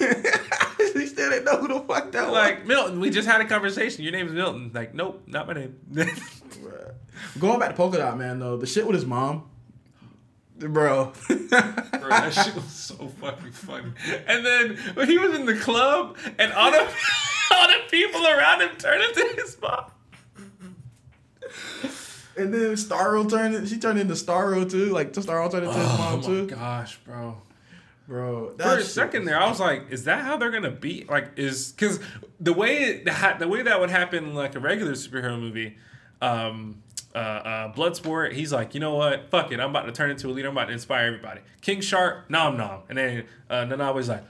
he still didn't know who the fuck that like Milton, we just had a conversation. Your name's Milton. Like, nope, not my name. Going back to Polka Dot Man though, the shit with his mom, bro. Bro, that shit was so fucking funny. And then when he was in the club and all the all the people around him turned into his mom. And then Starro turned. She turned into Starro too. Like Starro turned into his Oh mom my too. gosh, bro. Bro, For a second there, I was like, "Is that how they're gonna beat?" Like, is because the way it, the way that would happen in like a regular superhero movie, um, uh, uh, Bloodsport. He's like, you know what? Fuck it. I'm about to turn into a leader. I'm about to inspire everybody. King Shark, nom nom, and then uh, Nanaue's like,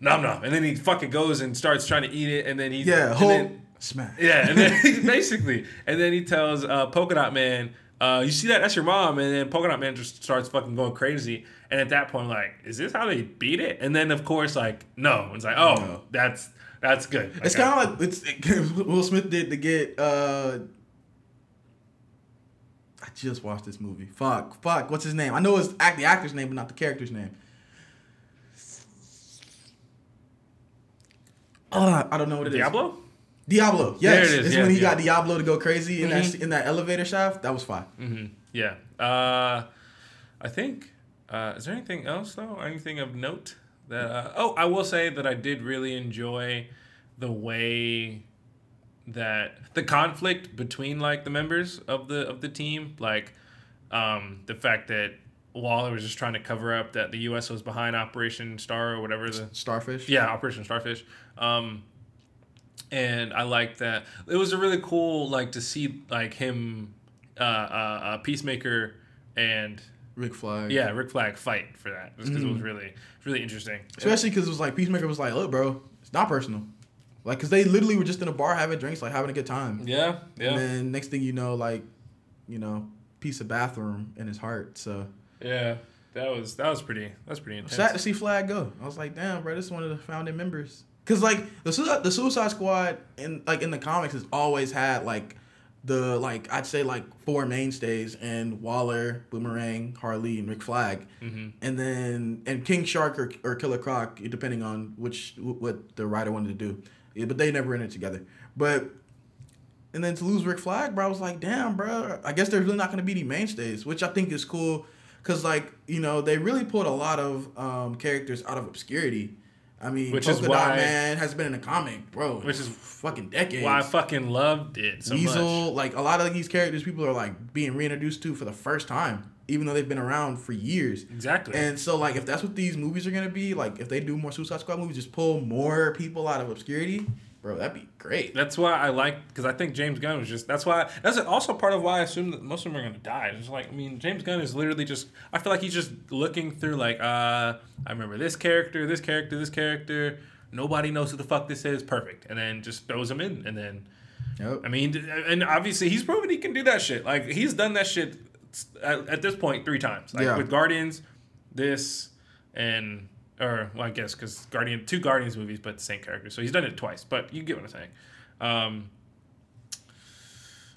nom nom, and then he fucking goes and starts trying to eat it, and then he Yeah, and whole then- smash. yeah, and then basically, and then he tells uh, Polka Dot Man, uh, "You see that? That's your mom." And then Polka Dot Man just starts fucking going crazy. And at that point, like, is this how they beat it? And then of course, like, no, it's like, oh, No. that's that's good. It's kind of like it's Will Smith did to get. uh I just watched this movie. Fuck, fuck. What's his name? I know it's act the actor's name, but not the character's name. Uh, I don't know what it is. Diablo. Diablo. Yes, There it is, It's yeah, when he yeah. got Diablo to go crazy in that Mhm. in that elevator shaft. That was fine. Yeah. Uh, I think. Uh, is there anything else though? Anything of note that? Uh, oh, I will say that I did really enjoy the way that the conflict between like the members of the of the team, like um, the fact that Waller was just trying to cover up that the U.S. was behind Operation Star or whatever the Starfish. yeah, Operation Starfish. Um, and I like that. It was a really cool like to see like him, uh, uh, uh Peacemaker, and Rick Flag. yeah, Rick Flag fight for that because it was Mhm. really really interesting. Especially because it was like Peacemaker was like, look, bro, it's not personal. Like, cause they literally were just in a bar having drinks, like having a good time. Yeah, yeah. And then next thing you know, like, you know, piece of bathroom in his heart. So Yeah, that was that was pretty that was pretty intense. sad to see Flag go. I was like, damn, bro, this is one of the founding members. Cause like the Suicide, the Suicide Squad in like in the comics has always had like the like I'd say like four mainstays and Waller, Boomerang, Harley, and Rick Flag, Mhm. and then and King Shark or, or Killer Croc, depending on which what the writer wanted to do. Yeah, but they never in it together. But and then to lose Rick Flag, bro, I was like, damn, bro. I guess there's really not gonna be any mainstays, which I think is cool, cause like you know they really pulled a lot of um, characters out of obscurity. I mean, Which Polka is Dot Man has been in a comic, bro. Which is fucking decades. Why I fucking loved it so Weasel, much. like a lot of these characters, people are like being reintroduced to for the first time, even though they've been around for years. Exactly. And so, like, if that's what these movies are gonna be, like, if they do more Suicide Squad movies, just pull more people out of obscurity, bro, that'd be great. That's why I like because I think James Gunn was just that's why that's also part of why I assume that most of them are gonna die. It's like I mean James Gunn is literally just I feel like he's just looking through like uh I remember this character, this character, this character. Nobody knows who the fuck this is. Perfect, and then just throws them in, and then Yep. I mean, and obviously he's proven he can do that shit. Like he's done that shit at, at this point three times. Like Yeah. with Guardians, this, and or well, I guess because Guardian two Guardians movies, but the same character. So he's done it twice. But you get what I'm saying. Um,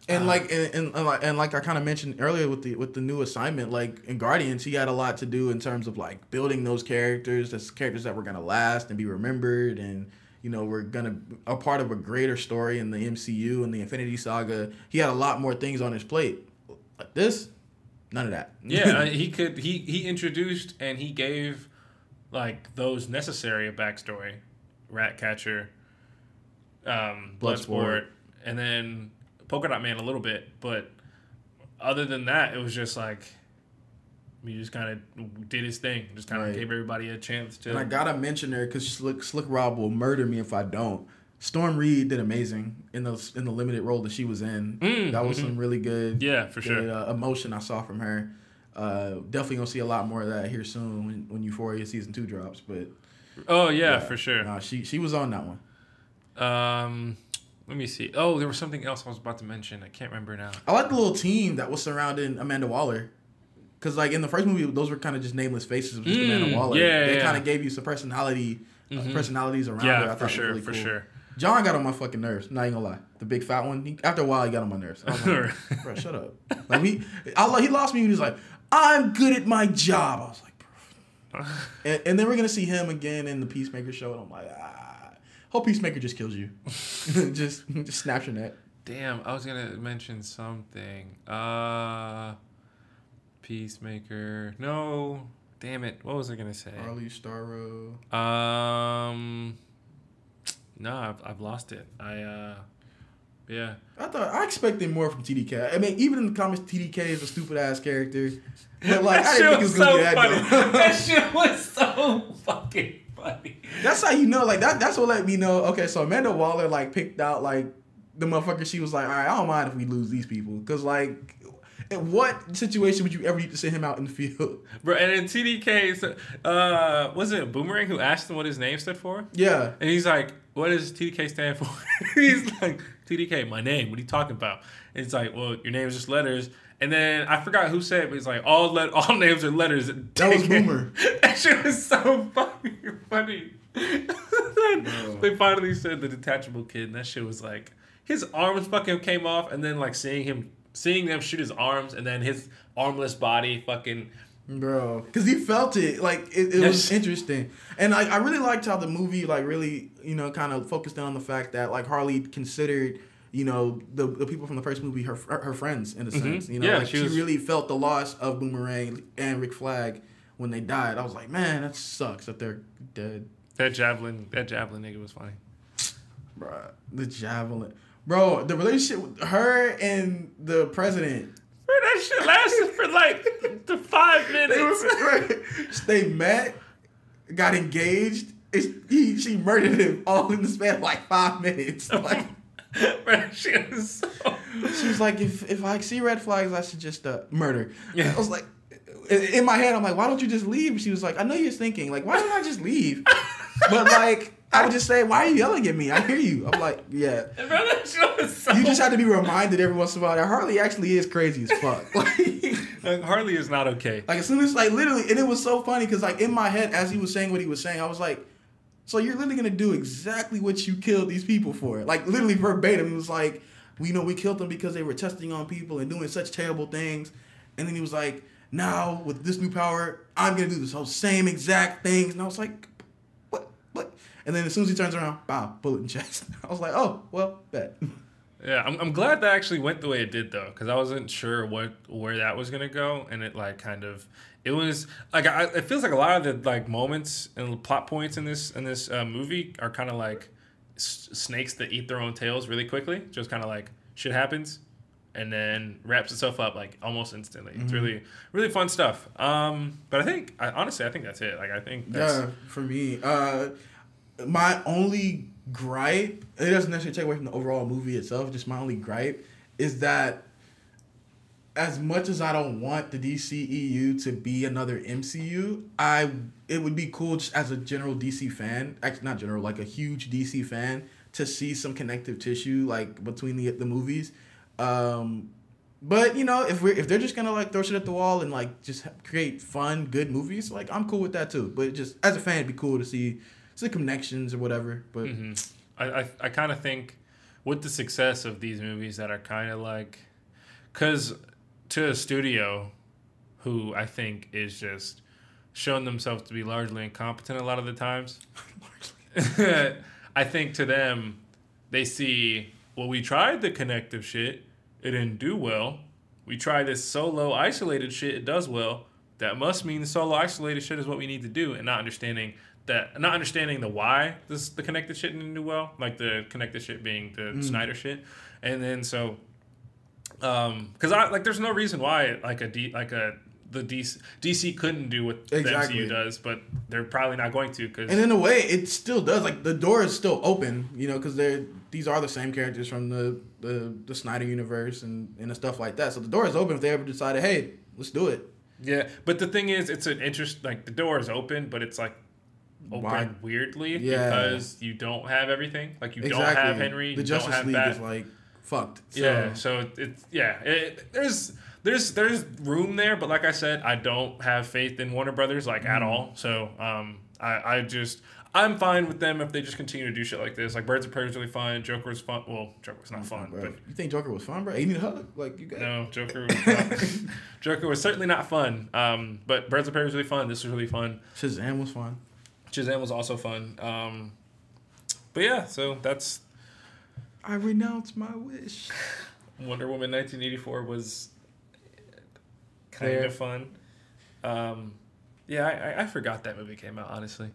And like and, and, and like and like I kind of mentioned earlier with the with the new assignment, like in Guardians, he had a lot to do in terms of like building those characters, those characters that were gonna last and be remembered, and you know we're gonna a part of a greater story in the MCU and the Infinity Saga. He had a lot more things on his plate. Like this, none of that. yeah, he could. He he introduced and he gave like those necessary a backstory, Ratcatcher, um, Bloodsport. Bloodsport, and then Polka Dot Man a little bit, but other than that, it was just like he just kind of did his thing, just kind of Right. gave everybody a chance to. And I gotta mention her because Slick Slick Rob will murder me if I don't. Storm Reid did amazing in the in the limited role that she was in. Mm, that was mhm. some really good, Yeah, for sure. uh, emotion I saw from her. Uh, definitely gonna see a lot more of that here soon when, when Euphoria season two drops. But oh yeah, for sure. nah, she she was on that one. Um, let me see. Oh, there was something else I was about to mention. I can't remember now. I like the little team that was surrounding Amanda Waller. Cause like in the first movie, those were kind of just nameless faces. Was just Mm, Amanda Waller. yeah, they yeah. kind of gave you some personality, uh, Mhm. personalities around her. Yeah, I for sure, really for cool. sure. John got on my fucking nerves. Not even gonna lie. The big fat one. He, after a while, he got on my nerves. I was like, bro, shut up. Like he, I, he lost me he was like, "I'm good at my job." I was like. And, and then we're gonna see him again in the Peacemaker show, and I'm like, ah, hope Peacemaker just kills you. just, just snaps your neck. Damn, I was gonna mention something. Uh, Peacemaker. No, damn it. What was I gonna say? Harley Starro. Um, no, I've, I've lost it. I uh, Yeah. I thought I expected more from TDK. I mean, even in the comics, TDK is a stupid ass character. But like, I didn't think it was gonna be that funny. that shit was so fucking funny. That's how you know, like that. That's what let me know. Okay, so Amanda Waller like picked out like the motherfucker. She was like, all right, I don't mind if we lose these people, because like, in what situation would you ever need to send him out in the field? Bro, and in TDK, uh, was it Boomerang who asked him what his name stood for? Yeah, And he's like, "What does TDK stand for?" he's like, "TDK, my name. What are you talking about?" And it's like, "Well, your name is just letters." And then I forgot who said, it, but he's like, "All let all names are letters." That was Boomer. that shit was so fucking funny. they finally said the detachable kid, and that shit was like, his arms fucking came off, and then like seeing him, seeing them shoot his arms, and then his armless body fucking. Bro, because he felt it. Like it, it was interesting, and like I really liked how the movie like really you know kind of focused in on the fact that like Harley considered. You know the, the people from the first movie her her friends in a sense. You know, Mm-hmm. Yeah, like she she, was- really felt the loss of Boomerang and Rick Flag when they died. I was like, man, that sucks that they're dead. That javelin, that javelin nigga was funny. bro the javelin. Bro, the relationship with her and the president. Bro, that shit lasted for like the five minutes. they met, got engaged. It's, he, she murdered him all in the span of like five minutes. Like, Bro, shit was so. she was like, if if I see red flags, I should just uh, murder. Yeah. I was like, in my head, I'm like, why don't you just leave? She was like, I know you're thinking, like, why don't I just leave? But like, I would just say, why are you yelling at me? I hear you. I'm like, yeah. Bro, that shit was so. You just have to be reminded every once in a while that Harley actually is crazy as fuck. Like, Harley is not okay. like as soon as like literally, and it was so funny because like in my head as he was saying what he was saying, I was like, so you're literally gonna do exactly what you killed these people for? Like literally verbatim, it was like, we know we killed them because they were testing on people and doing such terrible things, and then he was like, now with this new power, I'm gonna do this whole same exact things, and I was like? And then as soon as he turns around, bow, bullet in chest. I was like, oh well, bet. Yeah, I'm, I'm glad that actually went the way it did though, because I wasn't sure what where that was gonna go, and it like kind of it was like I, it feels like a lot of the like moments and plot points in this in this uh, movie are kind of like s- snakes that eat their own tails really quickly. Just kind of like shit happens, and then wraps itself up like almost instantly. It's really really fun stuff. Um, but I think I, honestly I think that's it. Like I think that's, Yeah, for me. Uh, my only gripe, it doesn't necessarily take away from the overall movie itself, just my only gripe is that as much as I don't want the DCEU to be another MCU, I it would be cool just as a general DC fan, actually not general, like a huge DC fan, to see some connective tissue like between the the movies. Um, but you know, if we're if they're just gonna like throw shit at the wall and like just create fun, good movies, like I'm cool with that too. But just as a fan, it'd be cool to see see connections or whatever. But mm-hmm. I I, I kind of think with the success of these movies that are kind of like, because to a studio, who I think is just shown themselves to be largely incompetent a lot of the times. I think to them, they see well, we tried the connective shit, it didn't do well. We tried this solo isolated shit, it does well. That must mean the solo isolated shit is what we need to do, and not understanding that, not understanding the why this the connected shit didn't do well, like the connected shit being the Snyder shit, and then so, um, because I like there's no reason why like a D like a the DC DC couldn't do what Exactly. the MCU does, but they're probably not going to because and in a way, it still does. Like the door is still open, you know, because they're these are the same characters from the the, the Snyder universe and and stuff like that. So the door is open if they ever decided, hey, let's do it. Yeah, but the thing is, it's an interest. Like the door is open, but it's like open Why? weirdly Yeah. because you don't have everything. Like you exactly. don't have Henry. The you Justice don't have League Bat. is like fucked. So. yeah, so it's yeah. It, there's there's there's room there, but like I said, I don't have faith in Warner Brothers like Mm. at all. So um, I I just. I'm fine with them if they just continue to do shit like this. Like Birds of Prey is really fun. Joker was fun. Well, Joker was not fun, Bro, but you think Joker was fun, bro? You need a hug, like you got. no, Joker. Was not, Joker was certainly not fun. Um, but Birds of Prey was really fun. This was really fun. Shazam was fun. Shazam was also fun. Um, but yeah, so that's I renounce my wish. Wonder Woman 1984 was kind Fair. of fun. Um, yeah, I, I, I forgot that movie came out. Honestly,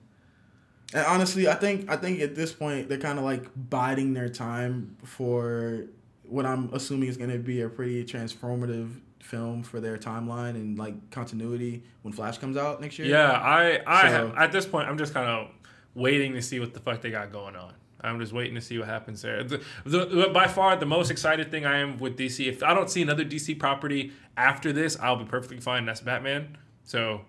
And honestly, I think I think at this point they're kind of like biding their time for what I'm assuming is going to be a pretty transformative film for their timeline and like continuity when Flash comes out next year. Yeah, I, I So- at this point, I'm just kind of waiting to see what the fuck they got going on. I'm just waiting to see what happens there. The, the, by far, the most excited thing I am with DC. If I don't see another DC property after this, I'll be perfectly fine. That's Batman. So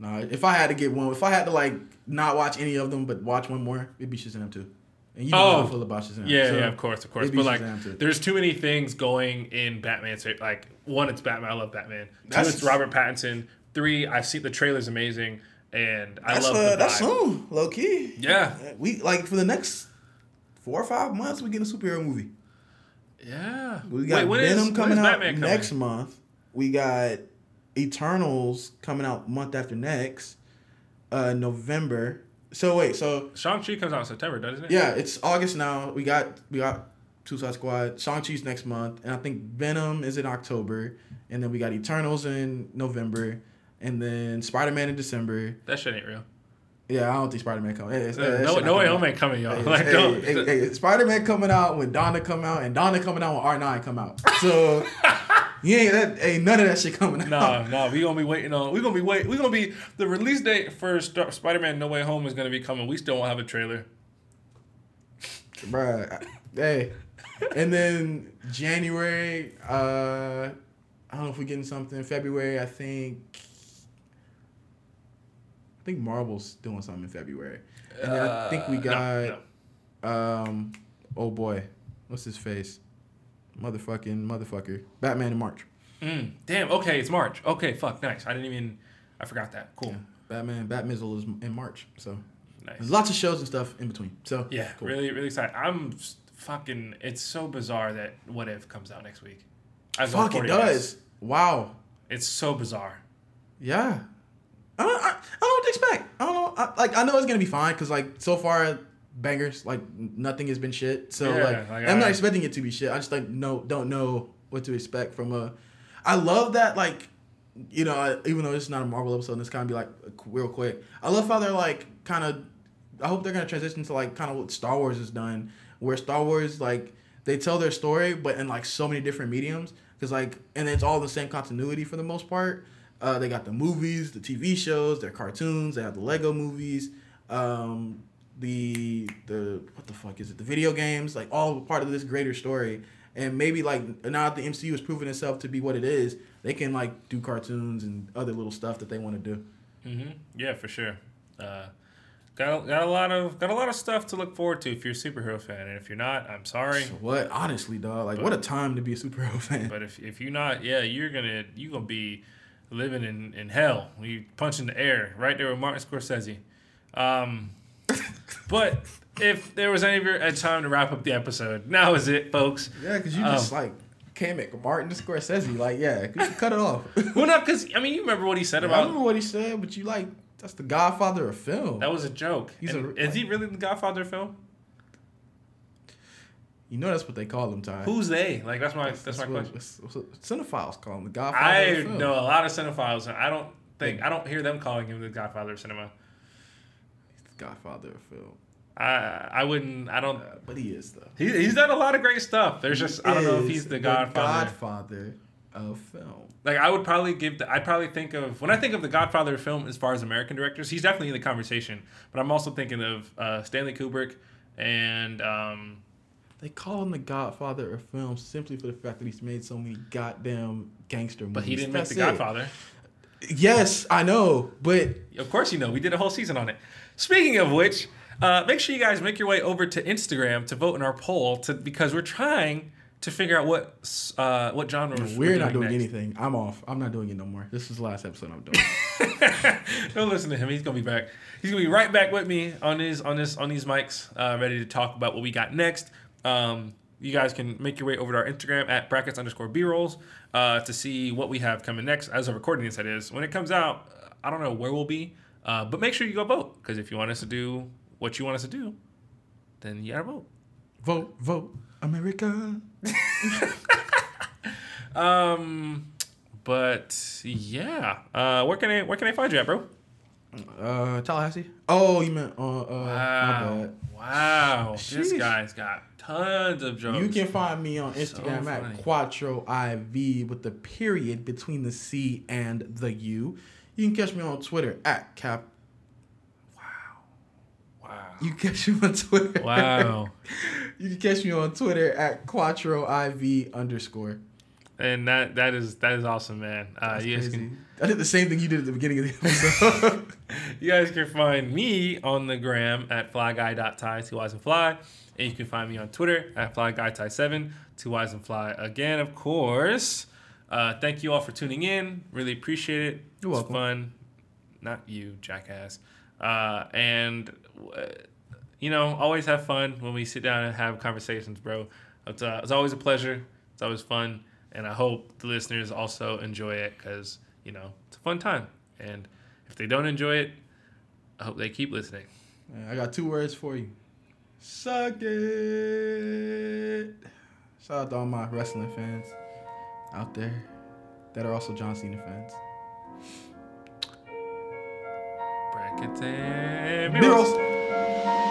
Nah, if I had to get one, if I had to like not watch any of them but watch one more, it'd be Shazam too. And you know how I Oh. feel about Shazam. Yeah, So, yeah, of course, of course. But like, too. there's too many things going in Batman's So, like, one, it's Batman. I love Batman. Two, That's- it's Robert Pattinson. Three, I've seen the trailer's amazing, and I that's love uh, the that's soon, low key. Yeah, We like for the next four or five months, we get a superhero movie. yeah. We got Wait, when Venom is- coming is out Batman coming? next month. We got Eternals coming out month after next, uh, November. So wait, so Shang Chi comes out in September, doesn't it? yeah, it's August now. We got we got Suicide Squad. Shang Chi's next month, and I think Venom is in October, and then we got Eternals in November, and then Spider Man in December. that shit ain't real. Yeah, I don't think Spider Man coming. Hey, it's- Uh, no, no way, coming home out. ain't coming, y'all. Hey, like, hey, hey, Spider Man coming out when Donna come out, and Donna coming out when R nine come out. So you ain't that ain't none of that shit coming out. Nah, no, we gonna be waiting on. We gonna be wait. We gonna be the release date for Star- Spider-Man: No Way Home is gonna be coming. We still won't have a trailer. Bruh. Hey. And then January, uh I don't know if we're getting something. February, I think I think Marvel's doing something in February. And then I think we Uh, got no, um oh boy. What's his face? Motherfucking motherfucker. Batman in March. Mm, damn. Okay, it's March. Okay, fuck. Nice. I didn't even. I forgot that. Cool. Batman Batmizzle is in March. So Nice. there's lots of shows and stuff in between. So Yeah, cool. really, really excited. I'm fucking. It's so bizarre that What If comes out next week. Fuck it 40 minutes. does. Wow. It's so bizarre. Yeah. I don't, I, I don't know what to expect. I don't know. I, like I know it's gonna be fine because like so far bangers like nothing has been shit. So Yeah, like, like, I'm not expecting it to be shit. I just like no don't know what to expect from a. I love that like, you know, I, even though it's not a Marvel episode, and it's kind of be like real quick. I love how they're like kind of. I hope they're gonna transition to like kind of what Star Wars has done, where Star Wars like they tell their story, but in like so many different mediums. Cause like, and it's all the same continuity for the most part. Uh, they got the movies, the TV shows, their cartoons. They have the Lego movies, um, the the what the fuck is it? The video games, like all part of this greater story. And maybe like now that the MCU has proven itself to be what it is, they can like do cartoons and other little stuff that they want to do. hmm Yeah, for sure. Uh, got a, got a lot of got a lot of stuff to look forward to if you're a superhero fan, and if you're not, I'm sorry. What honestly, dog? Like, what a time to be a superhero fan. But if if you're not, yeah, you're gonna you gonna be living in, in hell. You punching the air right there with Martin Scorsese. Um, but if there was any a time to wrap up the episode, now is it, folks. Yeah, because you Um, just like came at Martin Scorsese. Like, yeah, cut it off. Well, not because I mean you remember what he said about I remember what he said, but you like that's the Godfather of film. that was a joke. He's And a- is he really the Godfather of film? you know that's what they call him, Ty. Who's they? Like that's my that's, my what, question. that's what cinephiles call him the Godfather I of film. know a lot of cinephiles, and I don't think I don't hear them calling him the Godfather of cinema. The Godfather of film. I I wouldn't. I don't. Uh, but he is though. He, he's done a lot of great stuff. There's just I don't know if he's the Godfather. Godfather of film. Like I would probably give. The, I'd probably think of when I think of the Godfather of film as far as American directors. He's definitely in the conversation. But I'm also thinking of uh, Stanley Kubrick and um, They call him the Godfather of film simply for the fact that he's made so many goddamn gangster movies. but he didn't make That's the it. Yes, I know, but Of course, you know we did a whole season on it. Speaking of which, uh, make sure you guys make your way over to Instagram to vote in our poll to because we're trying to figure out what uh, what genre we're not doing next. anything. I'm off. I'm not doing it no more. This is the last episode I'm doing. Don't listen to him. He's gonna be back. He's gonna be right back with me on his on this on these mics, uh, ready to talk about what we got next. Um, you guys can make your way over to our Instagram at brackets underscore b rolls uh, to see what we have coming next. As of recording this, that is. When it comes out, I don't know where we'll be, uh, but make sure you go vote because if you want us to do what you want us to do, then you gotta vote. vote, vote, America. Um, but yeah, uh, where can I where can I find you at, bro? Uh, Tallahassee. Oh, you meant uh, uh my Wow. bad. Wow. This guy's got tons of jokes. You can find me on Instagram funny. at Quattro IV with the period between the C and the U. You can catch me on Twitter at Cap. Wow. You catch me on Twitter. Wow. you can catch me on Twitter at Quattro IV underscore. And that that is that is awesome, man. Uh, you guys crazy. can I did the same thing you did at the beginning of the episode. you guys can find me on the gram at flyguy.tie, two eyes and fly. And you can find me on Twitter at flyguytie7, two eyes and fly. Again, of course. Uh, thank you all for tuning in. Really appreciate it. You're It's welcome. fun. Not you, jackass. Uh, and, uh, you know, always have fun when we sit down and have conversations, bro. It's, uh, it's always a pleasure. It's always fun. And I hope the listeners also enjoy it because, you know, it's a fun time. And if they don't enjoy it, I hope they keep listening. I got two words for you. Suck it. Shout out to all my wrestling fans out there that are also John Cena fans. Brackets and Beatles.